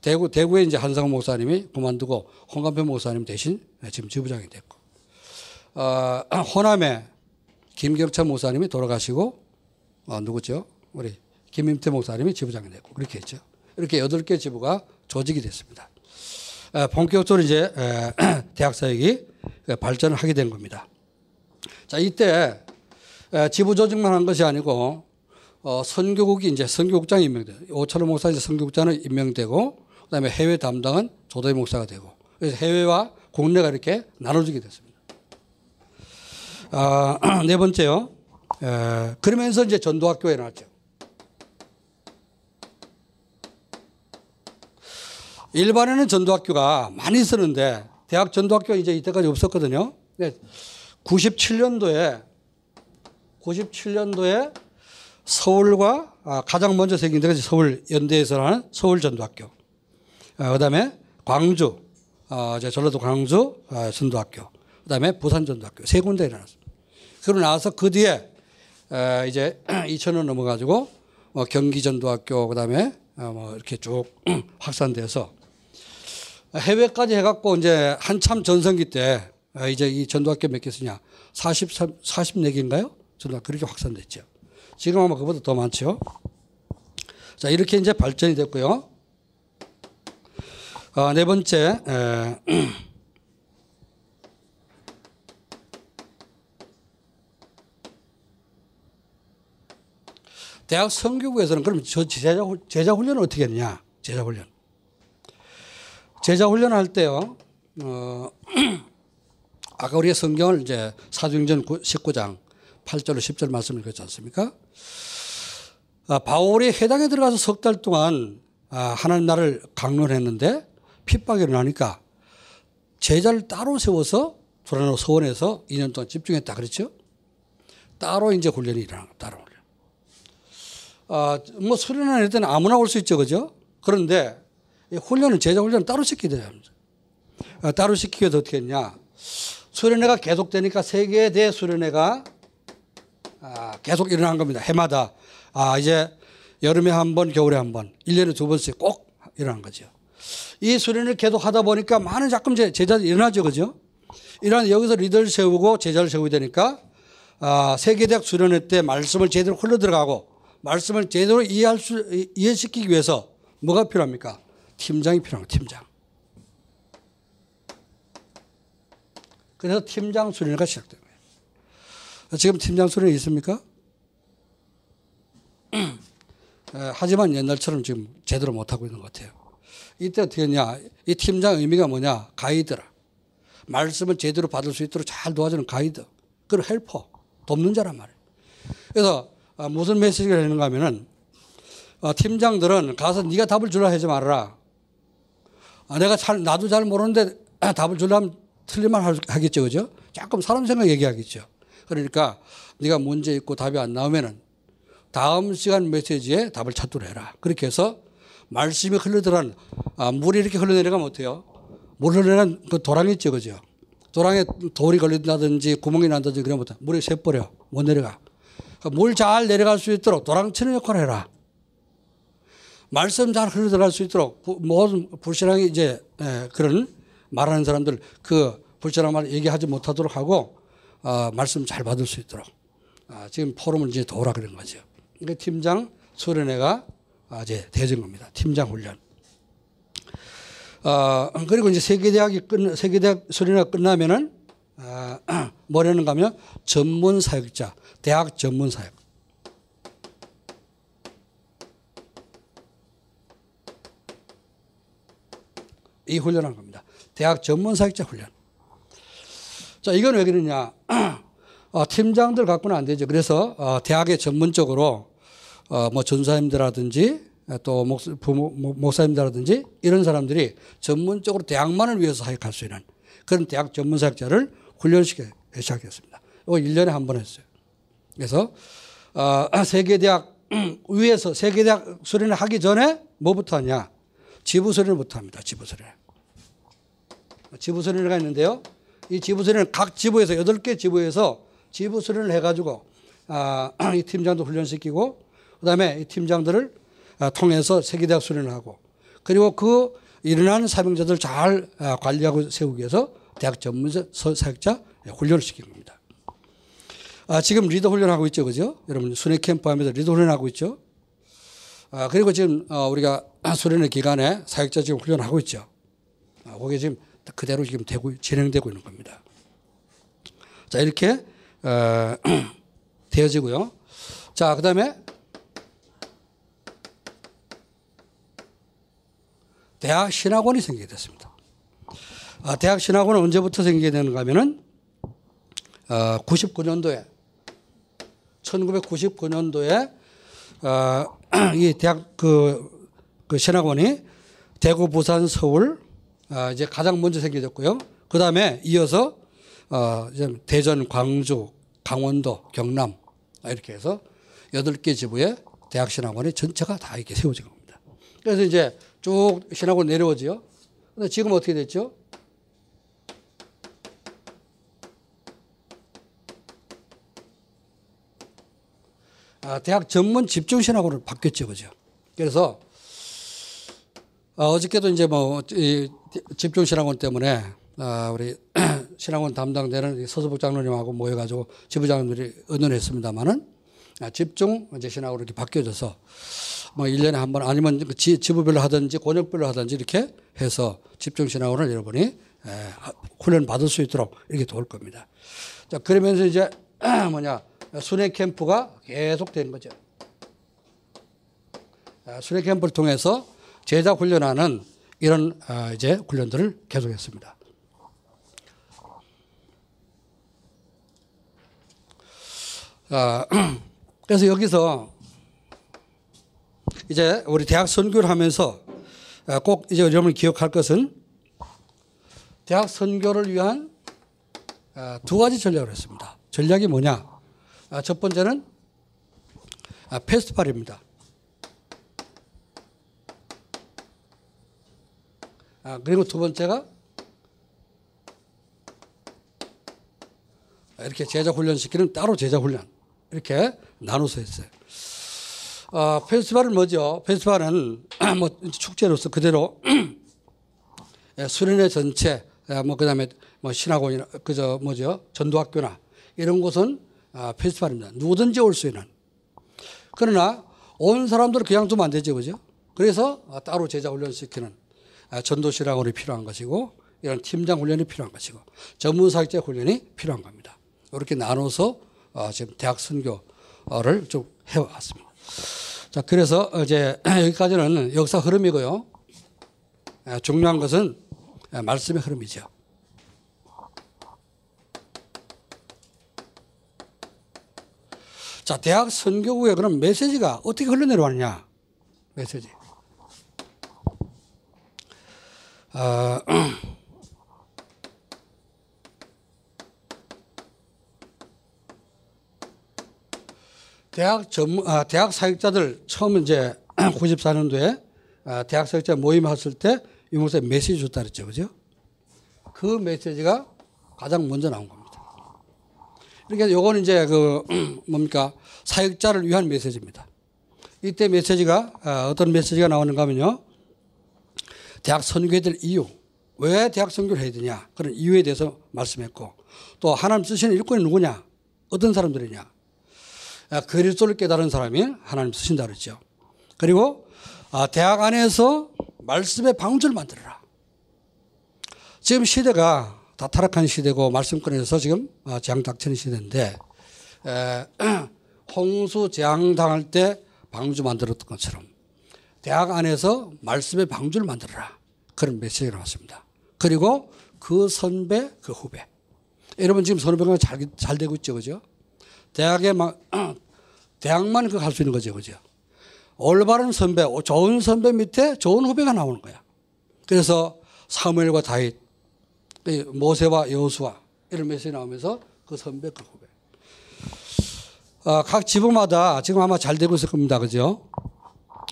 대구 대구에 이제 한상호 목사님이 그만두고 홍감표 목사님 대신 지금 지부장이 됐고 어, [clears throat] 호남에 김경찬 목사님이 돌아가시고 어, 누구죠? 우리 김임태 목사님이 지부장이 됐고 그렇게 했죠. 이렇게 여덟 개 지부가 조직이 됐습니다. 본격적으로 이제 [clears throat] 대학 사역이 발전을 하게 된 겁니다. 자, 이때 지부 조직만 한 것이 아니고 어, 선교국이 이제 선교국장이 임명돼요. 오철호 목사 이제 선교국장은 임명되고 그다음에 해외 담당은 조도희 목사가 되고 그래서 해외와 국내가 이렇게 나눠지게 됐습니다. 아, [clears throat] 네 번째요. 에, 그러면서 이제 전도학교에 나왔죠. 일반에는 전도학교가 많이 쓰는데 대학 전도학교가 이제 이때까지 없었거든요. 97년도에 97년도에 서울과 아, 가장 먼저 생긴 데가 서울 연대에서 하는 서울 전도학교. 아, 그다음에 광주 아, 전라도 광주 전도학교. 그다음에 부산 전도학교 세 군데 일어났습니다. 그러고 나서 그 뒤에 이제 [clears throat] 2000년 넘어가지고 뭐 경기 전도학교 그다음에 뭐 이렇게 쭉 [clears throat] 확산돼서 해외까지 해갖고 이제 한참 전성기 때 이제 이 전도학교 몇 개 쓰냐? 43, 44개인가요? 전도학교 그렇게 확산됐죠. 지금 아마 그보다 더 많죠. 자, 이렇게 이제 발전이 됐고요. 아, 네 번째, 에, [clears throat] 대학 성교부에서는 그럼 저 제자, 훈- 제자 훈련을 어떻게 했냐? 제자 훈련. 제자 훈련할 때요, 어, [clears throat] 아까 우리가 성경을 이제 사도행전 19장 8절로 10절 말씀을 읽었지 않습니까? 아, 바울이 해당에 들어가서 석 달 동안 아, 하나님 나를 강론했는데 핍박이 일어나니까 제자를 따로 세워서 도라노 서원에서 2년 동안 집중했다 그랬죠? 따로 이제 훈련이 일어나 따로 훈련. 아, 뭐 수련할 때는 아무나 올 수 있죠, 그죠? 그런데 이 훈련은 제자 훈련은 따로 시켜야 됩니다. 아, 따로 위해서 어떻게 했냐? 수련회가 계속되니까 세계 대 수련회가 아, 계속 일어난 겁니다. 해마다. 아, 이제 여름에 한 번, 겨울에 한 번, 1년에 두 번씩 꼭 일어난 거죠. 이 수련을 계속 하다 보니까 많은 제- 제자들이 일어나죠. 그죠? 이런 여기서 리더를 세우고 제자를 세우게 되니까 아, 세계대학 수련회 때 말씀을 제대로 흘러 들어가고 말씀을 제대로 이해할 수, 이- 이해시키기 위해서 뭐가 필요합니까? 팀장이 필요한 거예요. 팀장. 그래서 팀장 수련회가 시작된 거예요. 지금 팀장 수련회 있습니까? [clears throat] 에, 하지만 옛날처럼 지금 제대로 못하고 있는 것 같아요. 이때 어떻게 했냐. 이 팀장 의미가 뭐냐. 가이드라. 말씀을 제대로 받을 수 있도록 잘 도와주는 가이드. 그리고 헬퍼. 돕는 자란 말이에요. 그래서 아, 무슨 메시지를 하는가 하면은 어, 팀장들은 가서 네가 답을 주라 하지 말아라. 아, 내가 잘, 나도 잘 모르는데 아, [clears throat] 답을 주려면 틀리만 할- 하겠죠. 그죠? 조금 사람 생각 얘기하겠죠. 그러니까 네가 문제 있고 답이 안 나오면은 다음 시간 메시지에 답을 찾도록 해라. 그렇게 해서 말씀이 흘러들어간 아, 물이 이렇게 흘러내려가면 어때요? 물 흘러내는 그 도랑이 있죠. 그죠? 도랑에 돌이 걸린다든지 구멍이 난다든지 그러면? 물이 새버려. 못 내려가. 물 잘 내려갈 수 있도록 도랑 치는 역할을 해라. 말씀 잘 흘러들어갈 수 있도록 부- 모든 불신앙이 이제 에, 그런 말하는 사람들 그 불신앙 말 얘기하지 못하도록 하고 어, 말씀 잘 받을 수 있도록 아, 지금 포럼을 이제 도우라 그런 거죠. 그러니까 팀장 수련회가 아, 이제 되진 겁니다. 팀장 훈련. 어, 그리고 이제 세계대학이 끝 세계대학 수련회가 끝나면은 아, [clears throat] 뭐라는 가면 전문 사역자, 대학 전문 사역. 이 훈련한 겁니다. 대학 전문 사역자 훈련. 자, 이건 왜 그러냐. [clears throat] 어, 팀장들 갖고는 안 되죠. 그래서 어, 대학에 전문적으로 어, 뭐 전사님들이라든지 또 목, 부모, 목- 목사님들이라든지 이런 사람들이 전문적으로 대학만을 위해서 사역할 수 있는 그런 대학 전문 사역자를 훈련시켜 시작했습니다. 이거 1년에 한 번 했어요. 그래서 어, [clears throat] 세계대학 [clears throat] 위에서 세계대학 수련을 하기 전에 뭐부터 하냐? 지부 수련부터 합니다. 지부 수련. 지부 수련회가 있는데요. 이 지부 수련은 각 지부에서 여덟 개 지부에서 지부 수련을 해가지고 아, [clears throat] 이 팀장도 훈련시키고 그다음에 이 팀장들을 아, 통해서 세계대학 수련을 하고 그리고 그 일어나는 사명자들 잘 아, 관리하고 세우기 위해서 대학 전문 서- 사역자 훈련을 시킨 겁니다. 아, 지금 리더 훈련하고 있죠, 그죠? 여러분 순회 캠프 하면서 리더 훈련하고 있죠. 아, 그리고 지금 어, 우리가 [clears throat] 수련회 기간에 사역자 지금 훈련하고 있죠. 아, 그게 지금 그대로 지금 되고 진행되고 있는 겁니다. 자 이렇게 어, [clears throat] 되어지고요. 자 그다음에 대학 신학원이 생기게 됐습니다. 아, 대학 신학원은 언제부터 생기게 되는가 하면은 어, 99년도에 1999년도에 어, 이 대학 그, 그 신학원이 대구, 부산, 서울 아, 이제 가장 먼저 생겨졌고요. 그 다음에 이어서 어, 이제 대전, 광주, 강원도, 경남 아, 이렇게 해서 여덟 개 지부에 대학 신학원이 전체가 다 이렇게 세워진 겁니다. 그래서 이제 쭉 신학원 내려오지요. 근데 지금 어떻게 됐죠? 대학 전문 집중 신학원으로 바뀌었죠, 그죠? 그래서 어, 어저께도 이제 뭐 이, 집중 신학원 때문에 아, 우리 [clears throat] 신학원 담당되는 이 서수복 장로님하고 모여가지고 지부장님들이 의논했습니다만은 아, 집중 이제 신학으로 이렇게 바뀌어져서 뭐 1년에 한 번 아니면 그 지, 지부별로 하든지 권역별로 하든지 이렇게 해서 집중 신학으로 여러분이 에, 훈련 받을 수 있도록 이렇게 도울 겁니다. 자, 그러면서 이제 [clears throat] 뭐냐 순회 캠프가 계속 되는 거죠. 아, 순회 캠프를 통해서 제자 훈련하는 이런 아, 이제 훈련들을 계속했습니다. 아, [clears throat] 그래서 여기서 이제 우리 대학 선교를 하면서 아, 꼭 이제 여러분 기억할 것은 대학 선교를 위한 아, 두 가지 전략을 했습니다. 전략이 뭐냐? 아, 첫 번째는 페스티벌입니다. 그리고 두 번째가 이렇게 제자 훈련시키는 따로 제자 훈련 이렇게 나눠서 했어요. 어, 페스티벌은 뭐죠? 페스티벌은 [clears throat] 뭐 축제로서 그대로 [clears throat] 예, 수련회 전체, 예, 뭐 그다음에 뭐 신학원이나 그저 뭐죠? 전도학교나 이런 곳은 아, 페스티벌입니다. 누구든지 올 수 있는. 그러나 온 사람들을 그냥 두면 안 되죠, 그죠? 그래서 아, 따로 제자 훈련시키는 아, 전도 신학원이 필요한 것이고 이런 팀장 훈련이 필요한 것이고 전문 사역자 훈련이 필요한 겁니다. 이렇게 나눠서 어, 지금 대학 선교를 좀 해왔습니다. 자, 그래서 이제 [clears throat] 여기까지는 역사 흐름이고요. 중요한 것은 말씀의 흐름이죠. 자, 대학 선교구에 그럼 메시지가 어떻게 흘러내려왔느냐? 메시지. 아, [clears throat] 대학 전문, 아, 대학 사역자들 처음 이제 [clears throat] 94년도에 아, 대학 사역자 모임 했을 때 유목사님 메시지 줬다 그랬죠. 그죠? 그 메시지가 가장 먼저 나온 겁니다. 그러니까 요거는 이제 그 [clears throat] 뭡니까? 사역자를 위한 메시지입니다. 이때 메시지가 아, 어떤 메시지가 나오는가 하면요. 대학 선교에 될 이유. 왜 대학 선교를 해야 되냐. 그런 이유에 대해서 말씀했고 또 하나님 쓰시는 일꾼이 누구냐. 어떤 사람들이냐. 아, 그리스도를 깨달은 사람이 하나님 쓰신다 그랬죠. 그리고 아, 대학 안에서 말씀의 방주를 만들어라. 지금 시대가 다 타락한 시대고 말씀권에서 지금 아, 재앙 닥치는 시대인데 [clears throat] 홍수 재앙 당할 때 방주 만들었던 것처럼 대학 안에서 말씀의 방주를 만들어라. 그런 메시지가 나왔습니다. 그리고 그 선배, 그 후배. 여러분 지금 선후배가 잘, 잘 되고 있죠. 그죠? 대학에 막, [clears throat] 대학만 그 갈 수 있는 거죠. 그죠? 올바른 선배, 좋은 선배 밑에 좋은 후배가 나오는 거야. 그래서 사무엘과 다윗, 모세와 여호수아 이런 메시지 나오면서 그 선배, 그 후배. 아, 각 지부마다 지금 아마 잘 되고 있을 겁니다. 그죠?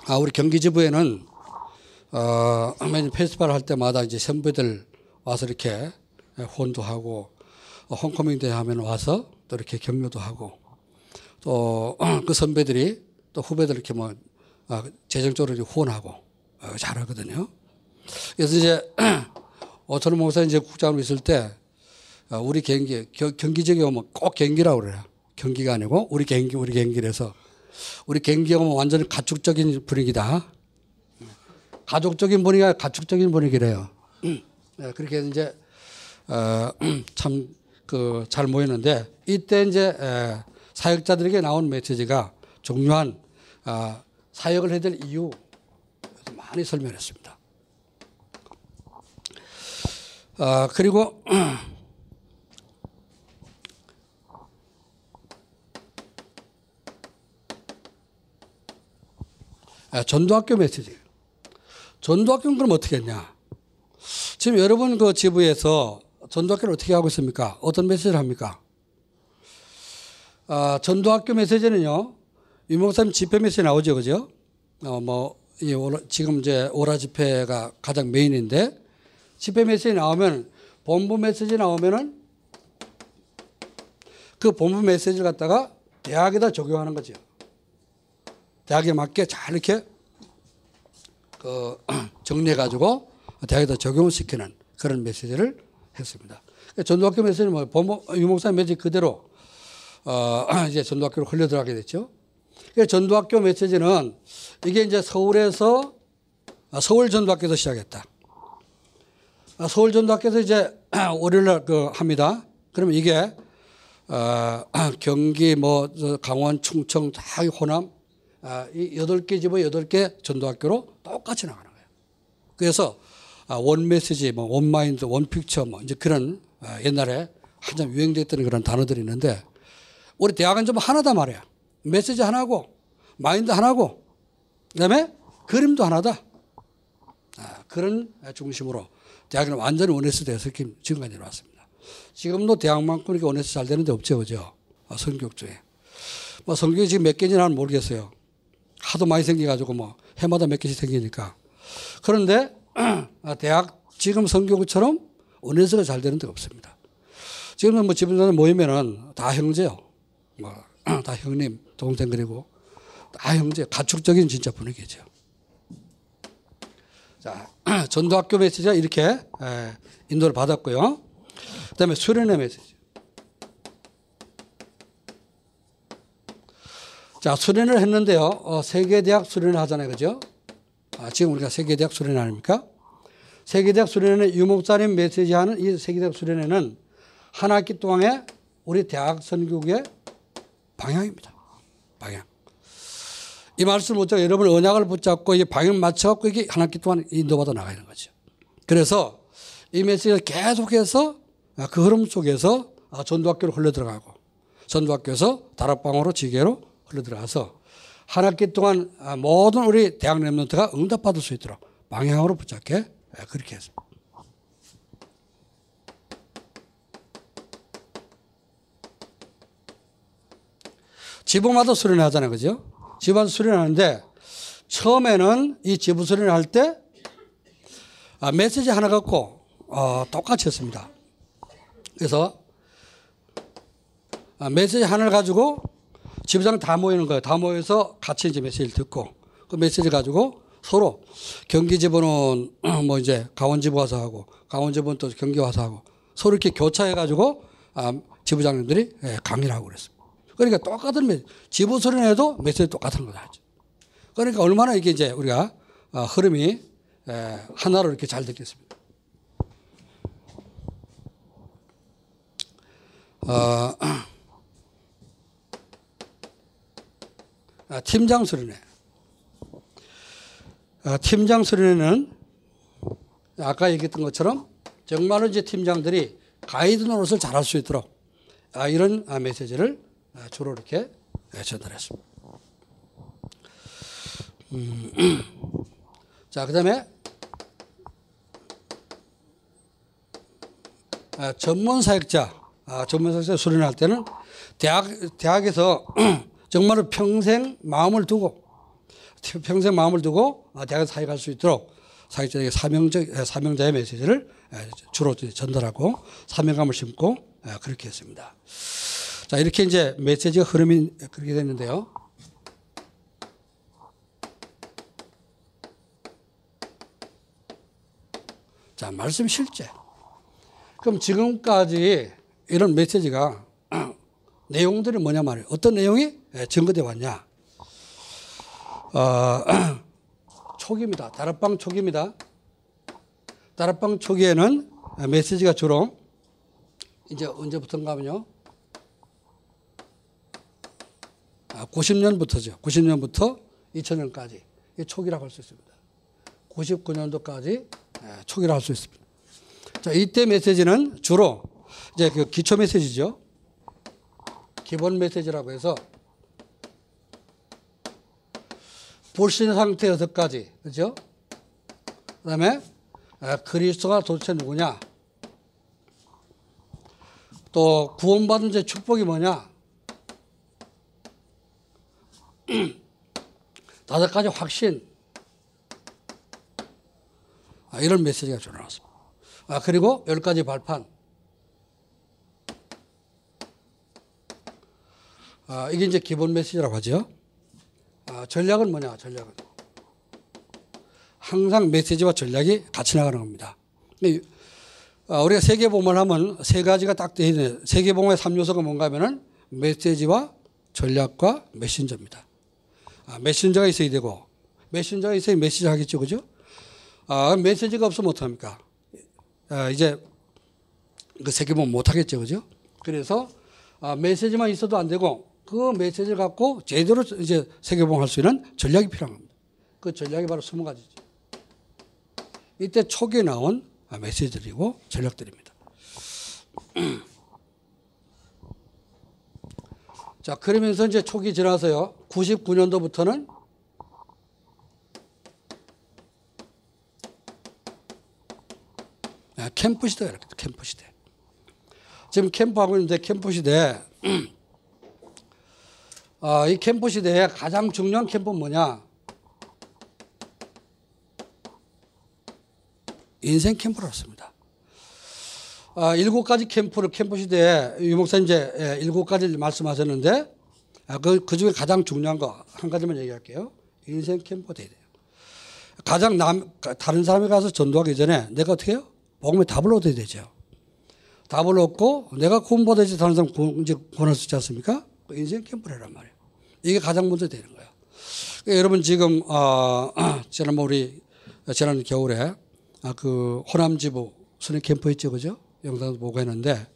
아, 우리 경기 지부에는 어, 매년 페스티벌 할 때마다 이제 선배들 와서 이렇게 혼도 하고 홈커밍 대회 하면 와서 또 이렇게 격려도 하고 또 [clears throat] 그 선배들이 또 후배들 이렇게 뭐 아, 재정적으로 후원하고 어, 잘하거든요. 그래서 이제 [clears throat] 오천원 목사 이제 국장으로 있을 때 어, 우리 경기 경기 지역에 오면 꼭 경기라고 그래요. 경기가 아니고 우리 경기 우리 경기라서 우리 경기에 오면 완전히 가축적인 분위기다. 가족적인 분위기가 가축적인 분위기래요. 네, 그렇게 이제 어, [clears throat] 참그 잘 모였는데 이때 이제 사역자들에게 나온 메시지가 중요한 아, 사역을 해야 될 이유 많이 설명했습니다. 아, 그리고 [clears throat] 전도학교 메시지. 전도학교는 그럼 어떻게 했냐? 지금 여러분 그 지부에서 전도학교를 어떻게 하고 있습니까? 어떤 메시지를 합니까? 아, 전도학교 메시지는요, 유목사님 집회 메시지 나오죠, 그죠? 어, 뭐, 이 오라, 지금 이제 오라 집회가 가장 메인인데, 집회 메시지 나오면, 본부 메시지 나오면은, 그 본부 메시지를 갖다가 대학에다 적용하는 거죠. 대학에 맞게 잘 이렇게, 그, [clears throat] 정리해 가지고 대학에다 적용을 시키는 그런 메시지를 했습니다. 전도학교 메시지는 뭐, 본부, 유목사님 메시지 그대로 어, [clears throat] 이제 전도학교로 흘려 들어가게 됐죠. 그래서 전도학교 메시지는 이게 이제 서울에서 아, 서울 전도학교에서 시작했다. 아, 서울 전도학교에서 이제 [clears throat] 월요일날 그 합니다. 그러면 이게 어, 경기 뭐 강원 충청 다 호남 여덟 개 집의 여덟 개 전도학교로 똑같이 나가는 거예요. 그래서 아, 원 메시지, 뭐원 마인드, 원 픽처 뭐 이제 그런 아, 옛날에 한참 유행됐던 그런 단어들이 있는데 우리 대학은 좀 하나다 말이야. 메시지 하나고 마인드 하나고 그다음에 그림도 하나다. 아, 그런 중심으로 대학은 완전히 원에서 돼서 지금까지 왔습니다. 지금도 대학만큼 이렇게 원에서 잘 되는 데 없죠, 그죠? 아, 성교육 중에. 뭐 성교육이 지금 몇 개인지는 모르겠어요. 하도 많이 생겨가지고 뭐 해마다 몇 개씩 생기니까. 그런데 [clears throat] 아, 대학 지금 성교육처럼 원에서가 잘 되는 데가 없습니다. 지금은 뭐 집안에 모이면은 다 형제요. 뭐 [clears throat] 다 형님, 동생 그리고 다 형제, 가축적인 진짜 분위기죠. 자, [clears throat] 전도학교 메시지가 이렇게 에, 인도를 받았고요. 그 다음에 수련회 메시지. 자, 수련을 했는데요. 어, 세계대학 수련을 하잖아요. 그죠? 아, 지금 우리가 세계대학 수련 아닙니까? 세계대학 수련회 유목사님 메시지 하는 이 세계대학 수련회는 한 학기 동안에 우리 대학 선교국의 방향입니다. 방향. 이 말씀을 붙잡고 여러분 언약을 붙잡고 이 방향을 맞춰갖고 이게 한 학기 동안 인도받아 나가는 거죠. 그래서 이 메시지를 계속해서 그 흐름 속에서 전도학교로 흘러 들어가고 전도학교에서 다락방으로 지게로 흘러 들어가서 한 학기 동안 모든 우리 대학 랩런트가 응답받을 수 있도록 방향으로 붙잡게 그렇게 했습니다. 지부마다 수련을 하잖아요. 그죠? 지부마다 수련을 하는데 처음에는 이 지부 수련을 할 때 메시지 하나 갖고 어, 똑같이 했습니다. 그래서 메시지 하나를 가지고 지부장 다 모이는 거예요. 다 모여서 같이 이제 메시지를 듣고 그 메시지 가지고 서로 경기 지부는 [clears throat] 뭐 이제 강원 지부 와서 하고 강원 지부는 또 경기 와서 하고 서로 이렇게 교차해 가지고 아, 지부장님들이 예, 강의를 하고 그랬습니다. 그러니까 똑같은 메시지, 지부 수련회도 메시지 똑같은 거다. 그러니까 얼마나 이게 이제 우리가 어, 흐름이 예, 하나로 이렇게 잘 됐겠습니다. 어, [clears throat] 아, 팀장 수련회. 아, 팀장 수련회는 아까 얘기했던 것처럼 정말로 이제 팀장들이 가이드 노릇을 잘할 수 있도록 아, 이런 메시지를 주로 이렇게 전달했습니다. 음. [clears throat] 자, 그 다음에 전문 사역자, 전문 사역자 수련할 때는 대학, 대학에서 [clears throat] 정말로 평생 마음을 두고 평생 마음을 두고 대학 사역할 수 있도록 사역자에게 사명적 사명자의 메시지를 주로 전달하고 사명감을 심고 그렇게 했습니다. 자 이렇게 이제 메시지가 흐름이 그렇게 됐는데요. 자 말씀 실제. 그럼 지금까지 이런 메시지가 내용들이 뭐냐 말이에요. 어떤 내용이 증거되어 왔냐. 어, [clears throat] 초기입니다. 다락방 초기입니다. 다락방 초기에는 메시지가 주로 이제 언제부터인가 하면요. 90년부터죠. 90년부터 2000년까지. 이 초기라고 할 수 있습니다. 99년도까지 초기라고 할 수 있습니다. 자, 이때 메시지는 주로 이제 그 기초 메시지죠. 기본 메시지라고 해서 불신 상태 여섯 가지, 그죠? 그 다음에 그리스도가 도대체 누구냐? 또 구원받은 제 축복이 뭐냐? [clears throat] 다섯 가지 확신. 아, 이런 메시지가 주로 나왔습니다. 아, 그리고 열 가지 발판. 아, 이게 이제 기본 메시지라고 하죠. 아, 전략은 뭐냐, 전략은. 항상 메시지와 전략이 같이 나가는 겁니다. 아, 우리가 세계보험을 하면 세 가지가 딱 되어 있는 세계보험의 3요소가 뭔가 하면은 메시지와 전략과 메신저입니다. 아, 메신저가 있어야 되고 메신저가 있어야 메시지 하겠죠, 그죠? 아, 메시지가 없으면 어떡합니까? 아, 이제 그 세계보험 못 하겠죠, 그죠? 그래서 아, 메시지만 있어도 안 되고 그 메시지를 갖고 제대로 이제 세계보험 할수 있는 전략이 필요한 겁니다. 그 전략이 바로 20가지죠. 이때 초기에 나온 아, 메시지들이고 전략들입니다. [clears throat] 자, 그러면서 이제 초기 지나서요. 99년도부터는 아, 캠프 시대가 이렇게 캠프 시대. 지금 캠프하고 있는데 캠프 시대. [clears throat] 아, 이 캠프 시대에 가장 중요한 캠프는 뭐냐? 인생 캠프라고 습니다 아, 일곱 가지 캠프를 캠프 시대에 유 목사님 이제 예, 일곱 가지를 말씀하셨는데 아, 그, 그 중에 가장 중요한 거 한 가지만 얘기할게요. 인생 돼야 돼요. 가장 남, 다른 사람이 가서 전도하기 전에 내가 어떻게 해요? 복음의 답을 얻어야 되죠. 답을 얻고 내가 구원받아야지 다른 사람 구원, 이제 구원할 수 있지 않습니까? 그 인생 캠프라란 말이에요. 이게 가장 먼저 되는 거예요. 그러니까 여러분 지금, [clears throat] 어, 지난번 뭐 우리 지난 겨울에 아, 그 호남지부 선임 캠프 있죠. 그죠? 영상도 보고 했는데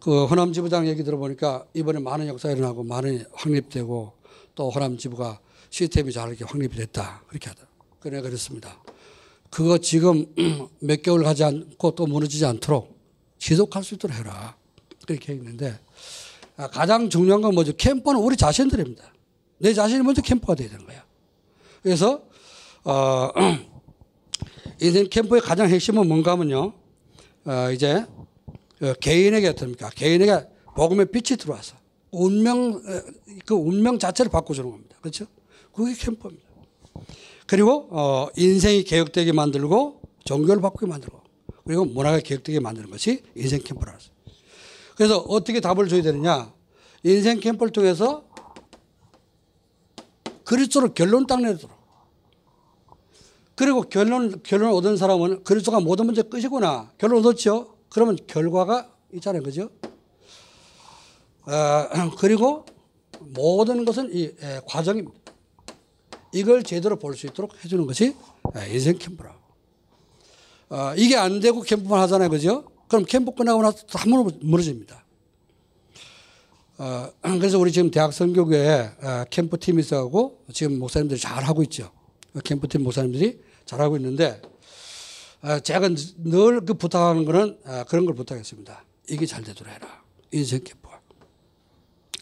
그 호남지부장 얘기 들어보니까 이번에 많은 역사 일어나고 많은 확립되고 또 호남지부가 시스템이 잘 이렇게 확립이 됐다. 그렇게 하다. 그래 그랬습니다. 그거 지금 [clears throat] 몇 개월 가지 않고 또 무너지지 않도록 지속할 수 있도록 해라. 그렇게 했는데 아, 가장 중요한 건 뭐죠? 캠프는 우리 자신들입니다. 내 자신이 먼저 캠프가 돼야 되는 거야. 그래서 어, [clears throat] 인생 캠프의 가장 핵심은 뭔가 하면요. 어, 이제 어, 개인에게 어떻습니까? 개인에게 복음의 빛이 들어와서 운명 어, 그 운명 자체를 바꿔주는 겁니다. 그렇죠? 그게 캠프입니다. 그리고 어, 인생이 개혁되게 만들고 종교를 바꾸게 만들고 그리고 문화가 개혁되게 만드는 것이 인생 캠프라서. 그래서 어떻게 답을 줘야 되느냐? 인생 캠프를 통해서 그리스도로 결론 딱 내도록. 그리고 결론 결론 얻은 사람은 그리스도가 모든 문제 끝이구나. 결론 얻었죠. 그러면 결과가 있잖아요, 그죠? 어, [clears throat] 그리고 모든 것은 이 에, 과정입니다. 이걸 제대로 볼 수 있도록 해주는 것이 인생 캠프라고. 어, 이게 안 되고 캠프만 하잖아요. 그죠? 그럼 캠프 끝나고 나서 다 무너집니다. 어, [clears throat] 그래서 우리 지금 대학 선교교회 어, 캠프 팀이 있어가고 지금 목사님들이 잘 하고 있죠. 캠프 팀 목사님들이 잘 하고 있는데 어, 제가 늘 그 부탁하는 거는 어, 그런 걸 부탁했습니다. 이게 잘 되도록 해라. 인생 캠프가.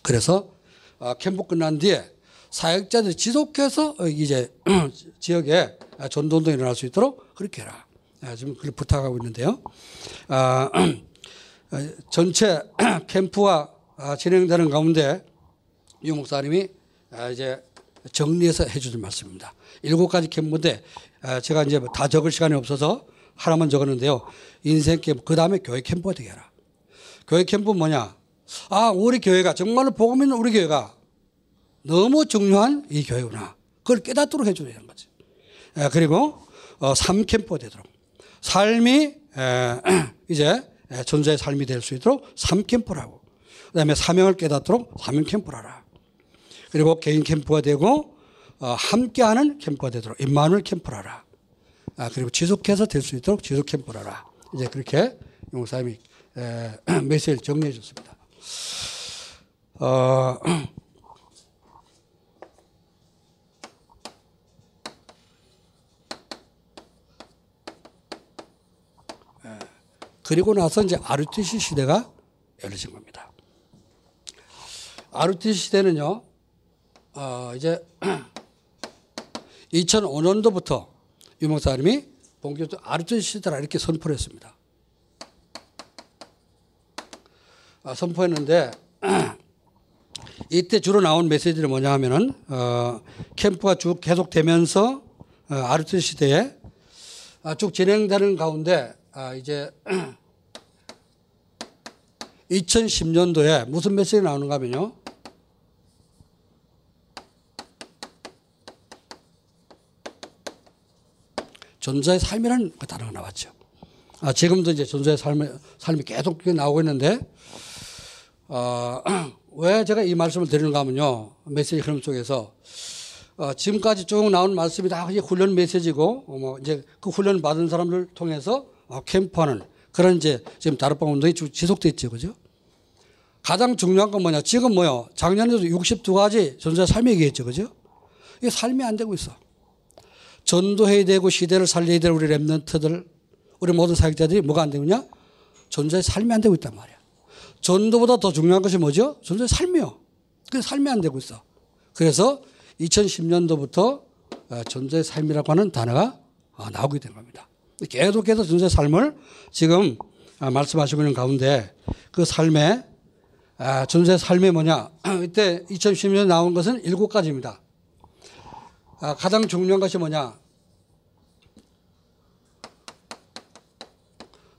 그래서 어, 캠프 끝난 뒤에 사역자들이 지속해서 이제 [clears throat] 지역에 전도운동이 일어날 수 있도록 그렇게 해라. 지금 그걸 부탁하고 있는데요. 아, [clears throat] 전체 [clears throat] 캠프가 진행되는 가운데 유 목사님이 이제 정리해서 해주는 말씀입니다. 일곱 가지 캠프인데 제가 이제 다 적을 시간이 없어서 하나만 적었는데요. 인생 캠프, 그 다음에 교회 캠프가 되게 해라. 교회 캠프는 뭐냐? 아, 우리 교회가 정말로 복음 있는 우리 교회가 너무 중요한 이 교회구나. 그걸 깨닫도록 되는 거지. 그리고 어, 삶 캠프가 되도록. 삶이 [clears throat] 이제 전자의 삶이 될 수 있도록 삶 캠프라고. 그 다음에 사명을 깨닫도록 사명 캠프라라. 그리고 개인 캠프가 되고 어, 함께하는 캠프가 되도록 임마누 캠프라라. 아, 그리고 지속해서 될 수 있도록 지속 캠프라라. 이제 그렇게 용사님이 [clears throat] 메시지를 정리해 줬습니다. 어, [clears throat] 그리고 나서 이제 RUTC 시대가 열려진 겁니다. RUTC 시대는요, 어, 이제 [clears throat] 2005년도부터 유목사님이 본격적으로 RUTC 시대라 이렇게 선포를 했습니다. 아, 선포했는데, [clears throat] 이때 주로 나온 메시지는 뭐냐 하면은, 어, 캠프가 쭉 계속되면서, 어, RUTC 시대에 아, 쭉 진행되는 가운데, 아, 이제 [clears throat] 2010년도에 무슨 메시지 나오는가 하면요. 존재의 삶이라는 그 단어가 나왔죠. 아, 지금도 이제 존재의 삶이, 삶이 계속 나오고 있는데, 어, [clears throat] 왜 제가 이 말씀을 드리는가 하면요. 메시지 흐름 속에서 어, 지금까지 쭉 나온 말씀이 다 훈련 메시지고 어, 뭐 이제 그 훈련 받은 사람들 통해서 어, 캠프하는 그런 이제 지금 다락방 운동이 쭉 지속됐죠, 그죠? 가장 중요한 건 뭐냐? 지금 뭐요? 작년에도 62가지 전도자 삶이 얘기했죠, 그죠? 이게 삶이 안 되고 있어. 전도해야 되고 시대를 살려야 될 우리 랩런트들, 우리 모든 사역자들이 뭐가 안 되느냐? 전도자의 삶이 안 되고 있단 말이야. 전도보다 더 중요한 것이 뭐죠? 전도의 삶이요. 그 삶이 안 되고 있어. 그래서 2010년도부터 전도의 삶이라고 하는 단어가 어, 나오게 된 겁니다. 계속해서 전도의 삶을 지금 아, 말씀하시고 있는 가운데 그 삶의 아, 전도의 삶이 뭐냐? [clears throat] 이때 2010년 나온 것은 일곱 가지입니다. 아, 가장 중요한 것이 뭐냐?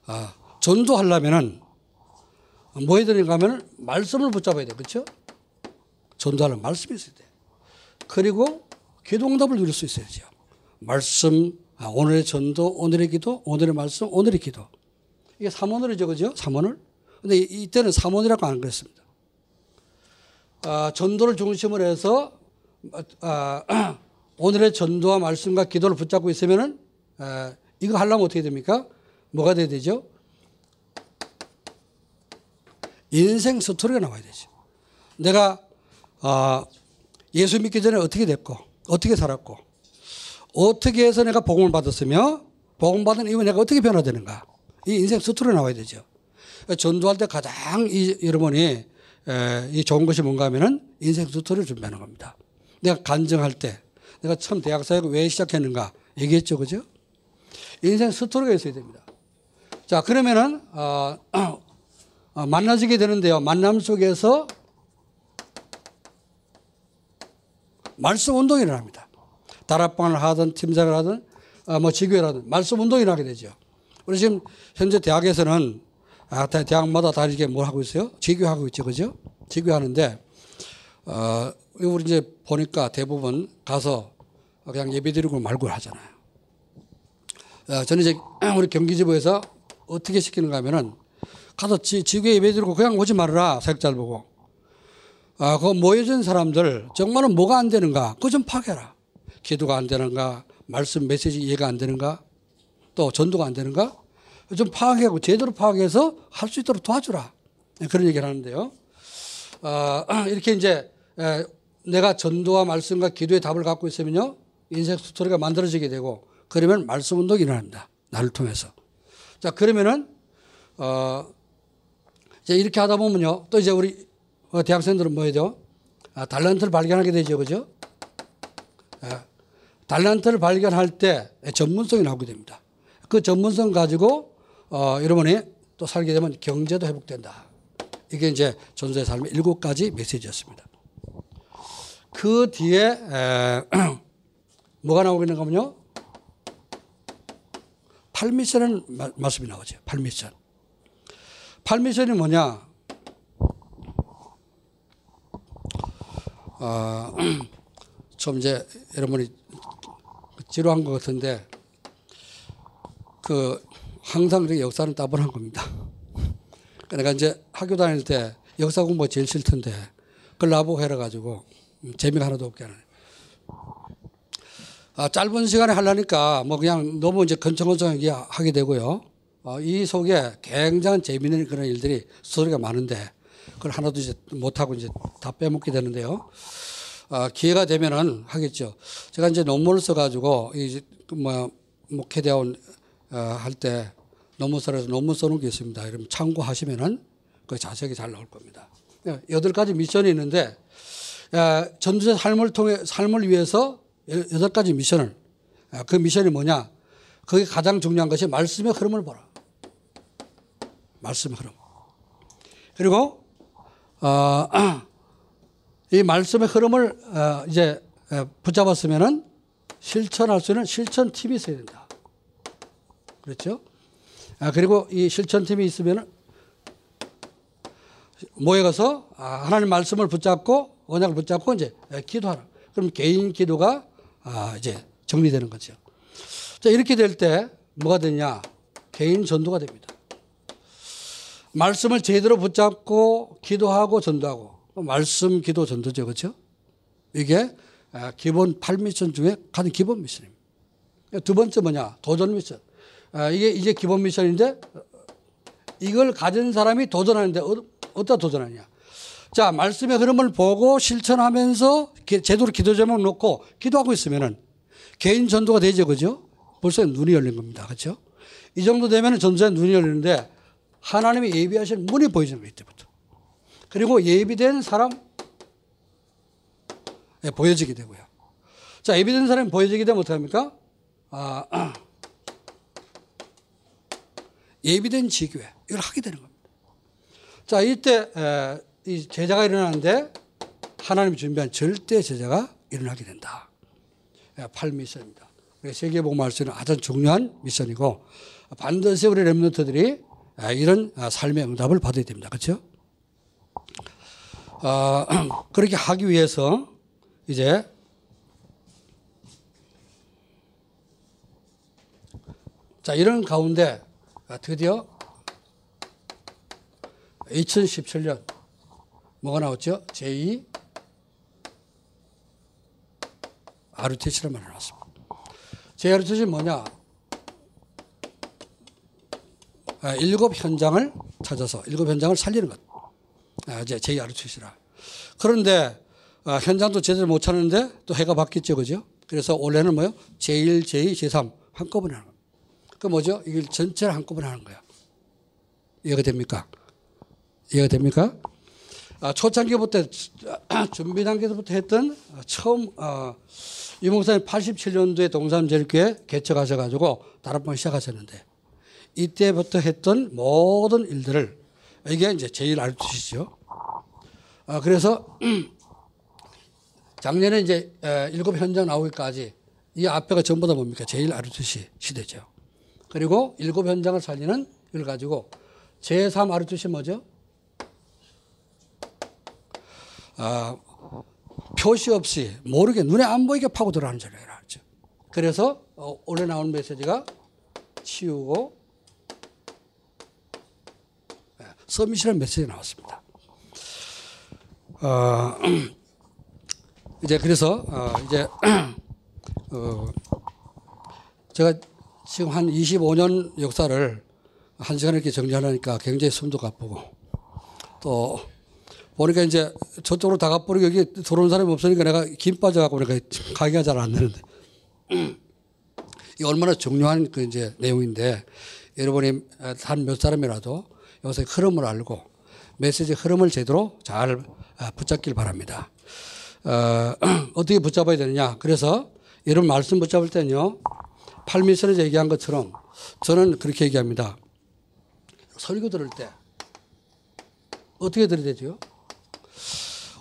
아, 전도하려면은 뭐 해야 되는가 하면 말씀을 붙잡아야 돼. 그렇죠? 전도하는 말씀이 있어야 돼. 그리고 기도응답을 누릴 수 있어야죠. 말씀, 아, 오늘의 전도, 오늘의 기도, 오늘의 말씀, 오늘의 기도. 이게 3원을이죠. 그죠? 3원을. 근데 이- 이때는 3원이라고 안 그랬습니다. 아, 전도를 중심으로 해서 아, [clears throat] 오늘의 전도와 말씀과 기도를 붙잡고 있으면은 아, 이거 하려면 어떻게 됩니까? 뭐가 돼야 되죠? 인생 스토리가 나와야 되죠. 내가 아, 예수 믿기 전에 어떻게 됐고 어떻게 살았고 어떻게 해서 내가 복음을 받았으며 복음 받은 이후에 내가 어떻게 변화되는가 이 인생 스토리가 나와야 되죠. 전도할 때 가장 이 여러분이 에, 이 좋은 것이 뭔가 하면은 인생 스토리를 준비하는 겁니다. 내가 간증할 때 내가 처음 대학 사역을 왜 시작했는가 얘기했죠, 그죠? 인생 스토리가 있어야 됩니다. 자 그러면은 어, 어, 만나지게 되는데요. 만남 속에서 말씀 운동이 일어납니다. 다락방을 하든 팀장을 하든 어, 뭐 하든 말씀 운동이 일어나게 되죠. 우리 지금 현재 대학에서는 아, 다- 대학마다 다 이렇게 뭘 하고 있어요? 지교하고 있죠, 그죠? 지교하는데 어, 우리 이제 보니까 대부분 가서 그냥 예배드리고 말고 하잖아요. 어, 저는 이제 [clears throat] 우리 경기지부에서 어떻게 시키는가 하면은 가서 지, 지구에 예배드리고 그냥 오지 말아라 사역자를 보고 아, 그 모여진 사람들 정말은 뭐가 안 되는가 그거 좀 파악해라 기도가 안 되는가 말씀 메시지 이해가 안 되는가 또 전도가 안 되는가 좀 파악하고 제대로 파악해서 할 수 있도록 도와주라. 네, 그런 얘기를 하는데요. 아, [clears throat] 이렇게 이제 에, 내가 전도와 말씀과 기도의 답을 갖고 있으면요 인생 스토리가 만들어지게 되고 그러면 말씀 운동이 일어납니다. 나를 통해서. 자 그러면은 어 이제 이렇게 하다 보면요 또 이제 우리 어, 대학생들은 뭐 해죠 아, 달란트를 발견하게 되죠 그죠? 아, 달란트를 발견할 때 전문성이 나오게 됩니다 그 전문성 가지고 어, 여러분이 또 살게 되면 경제도 회복된다 이게 이제 전도의 삶의 일곱 가지 메시지였습니다 그 뒤에 에, [clears throat] 뭐가 나오겠는가 하면요 8미션은 마- 말씀이 나오죠. 8미션. 8미션이 뭐냐? 아, [clears throat] 좀 이제 여러분이 지루한 것 같은데 그 항상 이렇게 역사는 따분한 겁니다. 내가 이제 학교 다닐 때 역사 공부 제일 싫던데 그걸 나보고 해라 가지고 재미가 하나도 없게 하네. 아, 짧은 시간에 하려니까 뭐 그냥 너무 이제 건청건청 하게 하게 되고요. 어, 이 속에 굉장히 재미있는 그런 일들이 스토리가 많은데 그걸 하나도 이제 못하고 이제 다 빼먹게 되는데요. 아, 기회가 되면은 하겠죠. 제가 이제 논문을 써가지고 이뭐 목회대원 어, 할때 논문서에서 논문 써놓은 게 있습니다. 그럼 참고하시면은 그 자세하게 잘 나올 겁니다. 예, 여덟 가지 미션이 있는데 야, 전도자 삶을 통해 삶을 위해서 여- 여덟 가지 미션을 아, 그 미션이 뭐냐? 거기 가장 중요한 것이 말씀의 흐름을 보라. 말씀의 흐름. 그리고 어, [clears throat] 이 말씀의 흐름을 어, 이제 어, 붙잡았으면은 실천할 수 있는 실천 팀이 있어야 된다. 그렇죠? 아, 그리고 이 실천 팀이 있으면은 모여 가서 아, 하나님 말씀을 붙잡고 언약을 붙잡고 이제 기도하라. 그럼 개인 기도가 아, 이제 정리되는 거죠. 자 이렇게 될 때 뭐가 되냐? 개인 전도가 됩니다. 말씀을 제대로 붙잡고 기도하고 전도하고 말씀, 기도, 전도죠, 그렇죠? 이게 아, 기본 8미션 중에 가장 기본 미션입니다. 두 번째 뭐냐? 도전 미션. 아, 이게 이제 기본 미션인데 이걸 가진 사람이 도전하는데 어, 어디다 도전하냐? 자, 말씀의 흐름을 보고 실천하면서 기- 제대로 기도 제목 놓고 기도하고 있으면은 개인 전도가 되죠. 그죠? 벌써 눈이 열린 겁니다. 그죠? 이 정도 되면 전도에 눈이 열리는데 하나님이 예비하신 문이 보이는 거예요. 이때부터. 그리고 예비된 사람 예, 보여지게 되고요. 자, 예비된 사람이 보여지게 되면 어떡합니까? 아, [clears throat] 예비된 지교회. 이걸 하게 되는 겁니다. 자, 이때 에, 이 제자가 일어나는데 하나님이 준비한 절대 제자가 일어나게 된다. 예, 8미션입니다. 세계복음 할수 있는 아주 중요한 미션이고 반드시 우리 랩런트들이 아, 이런 아, 삶의 응답을 받아야 됩니다. 그렇죠? 어, [clears throat] 그렇게 하기 위해서 이제 자 이런 가운데 아, 드디어 2017년 뭐가 나왔죠? 제2 RUTC란 말이 나왔습니다. 제2RUTC는 뭐냐? 아, 일곱 현장을 찾아서 일곱 현장을 살리는 것. 아, 이제 제2RUTC라. 그런데 아, 현장도 제대로 못 찾는데 또 해가 바뀌었죠. 그죠? 그래서 올해는 뭐요? 제1, 제2, 제3 한꺼번에 하는 겁니다. 그 뭐죠? 이걸 전체를 한꺼번에 하는 거야. 이해가 됩니까? 이해가 됩니까? 아, 초창기부터 [clears throat] 준비 단계부터 했던 처음 어, 유목사님 87년도에 동산제일교회 개척하셔가지고 다락방 시작하셨는데 이때부터 했던 모든 일들을 이게 이제 제일 알투시죠. 아, 그래서 작년에 이제 에, 일곱 현장 나오기까지 이 앞에가 전부 다 뭡니까? 제일 아르투시 시대죠. 그리고 일곱 현장을 살리는 이걸 가지고 제3 아르투시 뭐죠? 아, 표시 없이 모르게 눈에 안 보이게 파고 들어가는 전략이라 하죠. 그래서 어, 올해 나온 메시지가 치우고 예, 서밋이라는 메시지가 나왔습니다. 어, [clears throat] 이제 그래서 어, 이제 [clears throat] 어, 제가 지금 한 25년 역사를 한 시간에 이렇게 정리하려니까 굉장히 숨도 가쁘고 또 보니까 이제 저쪽으로 다 가버리고 여기 들어오는 사람이 없으니까 내가 김 빠져갖고 그러니까 가기가 잘 안 되는데 [clears throat] 이 얼마나 중요한 그 이제 내용인데 여러분이 한 몇 사람이라도 여기서 흐름을 알고 메시지 흐름을 제대로 잘 아, 붙잡길 바랍니다. 어, [clears throat] 어떻게 붙잡아야 되느냐? 그래서 여러분 말씀 붙잡을 때는요, 팔미선에서 얘기한 것처럼 저는 그렇게 얘기합니다. 설교 들을 때 어떻게 들어야 되죠?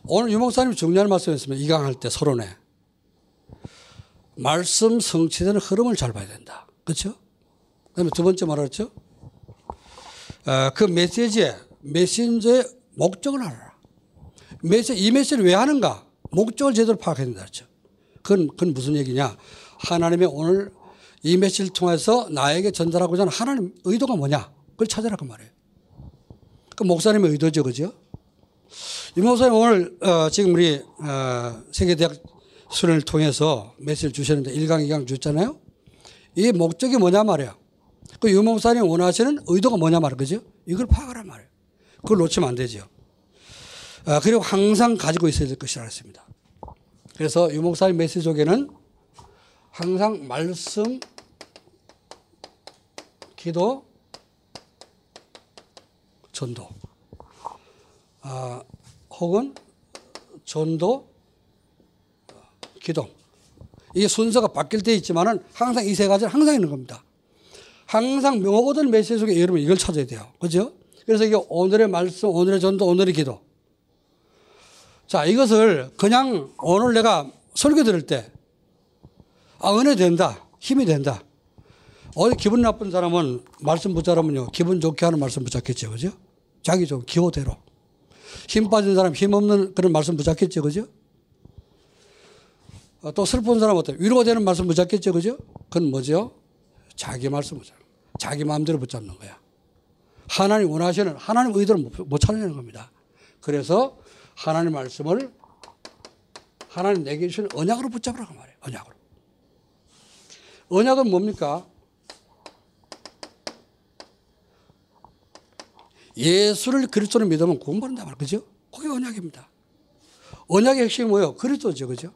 오늘 유목사님 중요한 말씀이었으면 이강할 때 서론에 말씀 성취되는 흐름을 잘 봐야 된다. 그렇죠? 그다음에 두 번째 말했죠? 어, 그 메시지의 메신저의 목적을 알아라. 메시지 이 메시지를 왜 하는가? 목적을 제대로 파악해야 된다. 그렇죠? 그건, 그건 무슨 얘기냐? 하나님의 오늘 이 메시지를 통해서 나에게 전달하고자 하는 하나님 의도가 뭐냐? 그걸 찾아라 그 말이에요. 그 목사님의 의도죠, 그죠? 이 목사님 오늘 어, 지금 우리 어, 세계대학 수련을 통해서 메시지를 주셨는데 1강, 2강 줬잖아요. 이 목적이 뭐냐 말이야. 그 유목사님 원하시는 의도가 뭐냐 말이야. 그죠? 이걸 파악하란 말이에요. 그걸 놓치면 안 되죠. 아, 그리고 항상 가지고 있어야 될 것이라 했습니다. 그래서 유목사님 메시지 속에는 항상 말씀, 기도, 전도. 아, 혹은 전도, 기도. 이 순서가 바뀔 때 있지만은 항상 이 세 가지는 항상 있는 겁니다. 항상 모든 메시지 속에 여러분 이걸 찾아야 돼요. 그죠? 그래서 이게 오늘의 말씀, 오늘의 전도, 오늘의 기도. 자, 이것을 그냥 오늘 내가 설교 들을 때, 아, 은혜 된다. 힘이 된다. 어디 기분 나쁜 사람은 말씀 붙잡으면요. 기분 좋게 하는 말씀 붙잡겠죠. 그죠? 자기 좀 기호대로. 힘 빠진 사람, 힘 없는 그런 말씀 붙잡겠죠. 그죠? 어, 또 슬픈 사람 어때? 위로가 되는 말씀 붙잡겠죠. 그죠? 그건 뭐죠? 자기 말씀 붙잡는 자기 마음대로 붙잡는 거야. 하나님 원하시는 하나님 의도를 못, 못 찾아내는 겁니다. 그래서 하나님 말씀을 하나님 내게 주신 언약으로 붙잡으라고 말해요. 언약으로. 언약은 뭡니까? 예수를 그리스도로 믿으면 구원받는다 말 그죠? 그게 언약입니다. 언약의 핵심이 뭐예요? 그리스도죠. 그죠?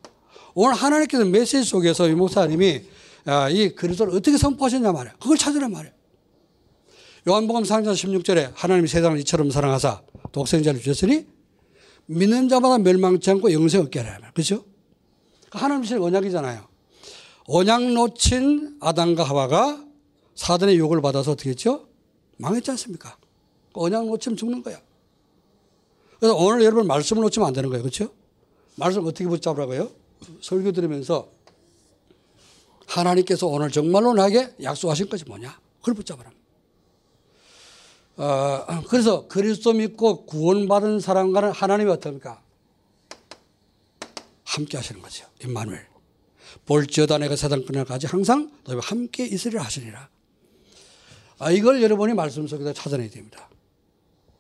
오늘 하나님께서 메시지 속에서 이 목사님이 아, 이 그리스도를 어떻게 선포하셨냐 말이에요. 그걸 찾으란 말이에요. 요한복음 3장 16절에 하나님이 세상을 이처럼 사랑하사 독생자를 주셨으니 믿는 자마다 멸망치 않고 영생 얻게 하라. 그죠? 하나님 주신 언약이잖아요. 언약 놓친 아담과 하와가 사단의 유혹을 받아서 어떻게 했죠? 망했지 않습니까? 언약 놓치면 죽는 거야. 그래서 오늘 여러분 말씀을 놓치면 안 되는 거예요. 그렇죠? 말씀 어떻게 붙잡으라고요? 설교 들으면서 하나님께서 오늘 정말로 나에게 약속하신 것이 뭐냐? 그걸 붙잡으라. 어, 그래서 그리스도 믿고 구원받은 사람과는 하나님이 어떻습니까? 함께 하시는 거죠. 임마누엘. 볼지어다 내가 세상 끝날까지 항상 너희와 함께 있으리라 하시니라. 아, 이걸 여러분이 말씀 속에서 찾아내야 됩니다.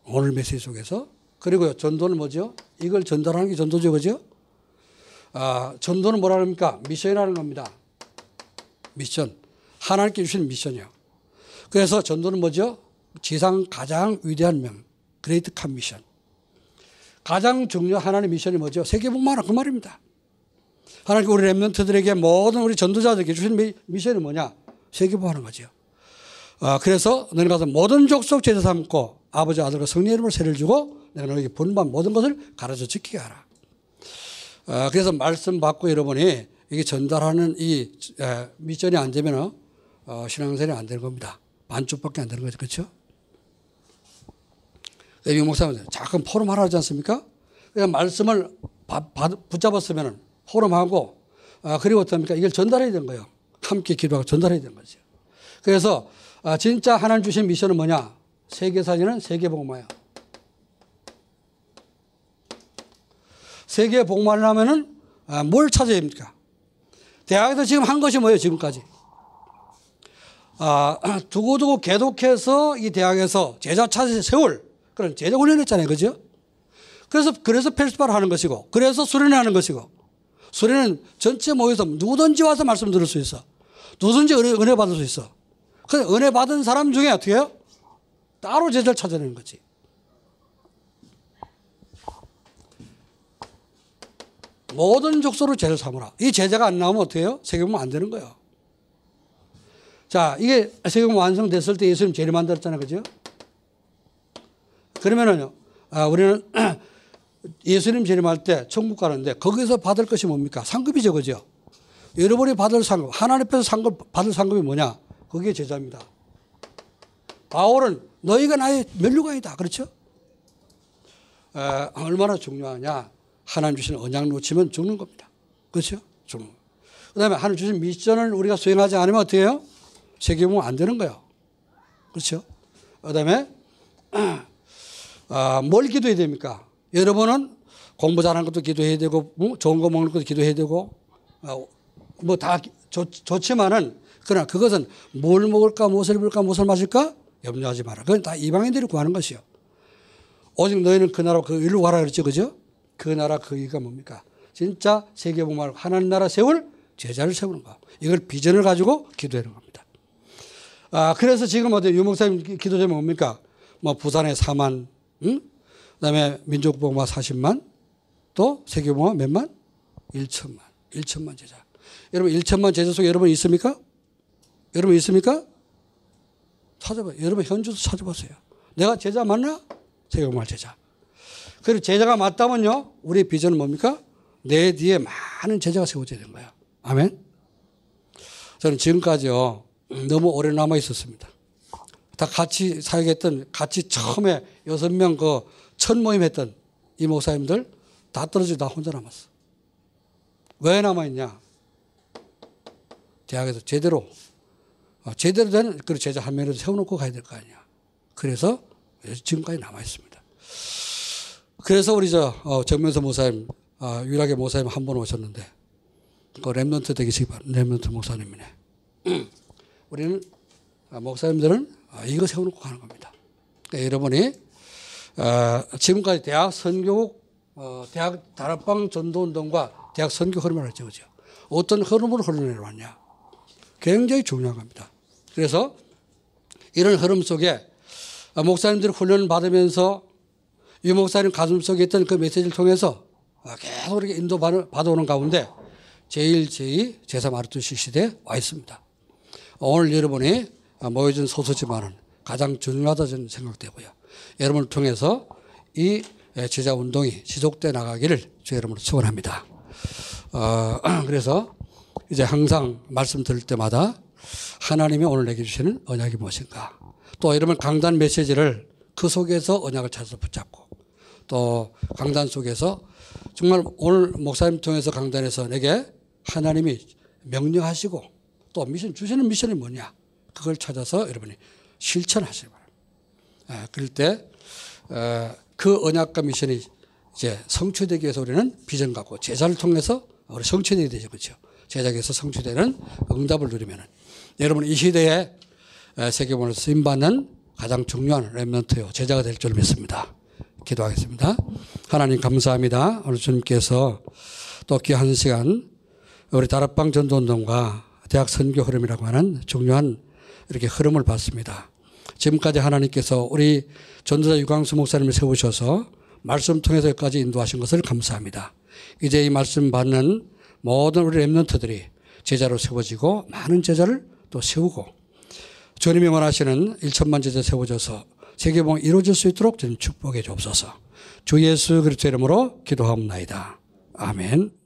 오늘 메시지 속에서. 그리고요, 전도는 뭐죠? 이걸 전달하는 게 전도죠, 그죠? 아, 전도는 뭐라 합니까? 미션이라는 겁니다. 미션. 하나님께 주신 mission이요. 그래서 전도는 뭐죠? 지상 가장 위대한 명. Great Commission. 가장 중요한 하나님의 mission이 뭐죠? 세계복음화라 그 말입니다. 하나님 우리 Remnant들에게 모든 우리 전도자들에게 주신 mi- mission이 뭐냐? 세계복음화하는 거죠. 아, 그래서 너희 가서 모든 족속 제자 삼고 아버지 아들과 성령 이름으로 세례를 주고 내가 너에게 분부한 모든 것을 가르쳐 지키게 하라. 아, 그래서 말씀 받고 여러분이 이게 전달하는 이 에, 미션이 안 되면 어, 신앙생활이 안 되는 겁니다. 반쪽밖에 안 되는 거죠. 그렇죠? 유 목사님 잠깐 포럼 하라 하지 않습니까? 그냥 말씀을 바- 바- 붙잡았으면 포럼하고 아, 그리고 어떻습니까? 이걸 전달해야 되는 거예요. 함께 기도하고 전달해야 되는 거죠. 그래서 아, 진짜 하나님 주신 미션은 뭐냐? 세계사진은 세계복마야. 세계복마를 하면은 아, 뭘 찾아야 됩니까? 대학에서 지금 한 것이 뭐예요? 지금까지. 아, [clears throat] 두고두고 계속해서 이 대학에서 제자 찾아 세울 그런 제자 훈련했잖아요. 그죠? 그래서, 그래서 펠스파를 하는 것이고, 그래서 수련회 하는 것이고, 수련은 전체 모여서 누구든지 와서 말씀 들을 수 있어. 누구든지 은혜, 은혜 받을 수 있어. 그 은혜 받은 사람 중에 어떻게 해요? 따로 제자를 찾아내는 거지. 모든 족속으로 제자를 삼으라. 이 제자가 안 나오면 해요? 세계보면 안 되는 거예요. 자, 이게 세계보면 완성됐을 때 예수님 제일 만들었잖아요. 그죠? 그러면은요, 아, 우리는 [clears throat] 예수님 재림할 때 천국 가는데 거기서 받을 것이 뭡니까? 상급이죠, 그죠? 여러분이 받을 상급, 하나님 앞에서 상급, 받을 상급이 뭐냐? 그게 제자입니다. 바울은 너희가 나의 멸류관이다. 그렇죠? 에, 얼마나 중요하냐? 하나님 주신 언약 놓치면 죽는 겁니다. 그렇죠? 죽는 거. 그 다음에 하나님 주신 미션을 우리가 수행하지 않으면 어떻게 해요? 세계보면 안 되는 거예요. 그렇죠? 그 다음에 [clears throat] 아, 뭘 기도해야 됩니까? 여러분은 공부 잘하는 것도 기도해야 되고, 뭐 좋은 거 먹는 것도 기도해야 되고, 뭐 다 좋지만은, 그러나 그것은 뭘 먹을까, 무엇을 입을까, 무엇을 마실까? 염려하지 마라. 그건 다 이방인들이 구하는 것이요. 오직 너희는 그 나라 그 일로 가라 그랬죠. 그죠? 그 나라 그 의가 뭡니까? 진짜 세계복음을 하나님 나라 세울 제자를 세우는 거. 이걸 비전을 가지고 기도하는 겁니다. 아, 그래서 지금 어디 유목사님 기도 제목 뭡니까? 뭐 부산에 4만, 응? 그다음에 민족복마 40만, 또 세계복마 몇만? 1천만, 1천만 제자. 여러분 1천만 제자 속에 여러분 있습니까? 여러분 있습니까? 찾아봐요. 여러분 현주도 찾아보세요. 내가 제자 맞나? 세계복마 제자. 그리고 제자가 맞다면요, 우리 비전은 뭡니까? 내 뒤에 많은 제자가 세워져야 되는 거예요. 아멘. 저는 지금까지요 너무 오래 남아 있었습니다. 다 같이 사역했던 같이 처음에 여섯 명 그 첫 모임 했던 이 목사님들 다 떨어지고 나 혼자 남았어. 왜 남아있냐? 대학에서 제대로 어, 제대로 된 그 제자 한 명이라도 세워놓고 가야 될 거 아니야. 그래서 지금까지 남아 있습니다. 그래서 우리 저 어, 정면서 목사님 어, 유일하게 목사님 한 번 오셨는데 그 Remnant 되기 바랍 Remnant 목사님이네. [clears throat] 우리는 아, 목사님들은 아, 이거 세워놓고 가는 겁니다. 그러니까 여러분이 어, 지금까지 대학 선교국, 어, 대학 다락방 전도운동과 대학 선교 흐름을. 그죠? 어떤 흐름으로 흘러내려왔냐. 굉장히 중요한 겁니다. 그래서 이런 흐름 속에 목사님들이 훈련을 받으면서 이 목사님 가슴 속에 있던 그 메시지를 통해서 계속 이렇게 인도 받아오는 가운데 제일 제이 제사 마르투시 시대에 와 있습니다. 오늘 여러분이 모여준 소수지만은 가장 중요하다 저는 생각되고요. 여러분을 통해서 이 제자 운동이 지속돼 나가기를 주 여러분으로 축원합니다. 어, [clears throat] 그래서 이제 항상 말씀 들을 때마다 하나님이 오늘 내게 주시는 언약이 무엇인가. 또 여러분 강단 메시지를 그 속에서 언약을 찾아서 붙잡고 또 강단 속에서 정말 오늘 목사님 통해서 강단에서 내게 하나님이 명령하시고 또 미션 주시는 미션이 뭐냐 그걸 찾아서 여러분이 실천하시기 바랍니다. 그럴 때 그 언약과 미션이 이제 성취되기 위해서 우리는 비전 갖고 제자를 통해서 우리 성취되야 되죠, 그렇죠? 제자에서 성취되는 응답을 누리면은 여러분 이 시대에 세계본을 쓰임 받는 가장 중요한 렘넌트요 제자가 될 줄 믿습니다. 기도하겠습니다. 하나님 감사합니다. 오늘 주님께서 또 귀한 시간 우리 다락방 전도운동과 대학 선교 흐름이라고 하는 중요한 이렇게 흐름을 봤습니다. 지금까지 하나님께서 우리 전도자 유광수 목사님을 세우셔서 말씀 통해서 여기까지 인도하신 것을 감사합니다. 이제 이 말씀 받는 모든 우리 랩런트들이 제자로 세워지고 많은 제자를 또 세우고 주님이 원하시는 1천만 제자 세워져서 세계봉 이루어질 수 있도록 주님 축복해 주옵소서. 주 예수 그리스도 이름으로 기도하옵나이다. 아멘.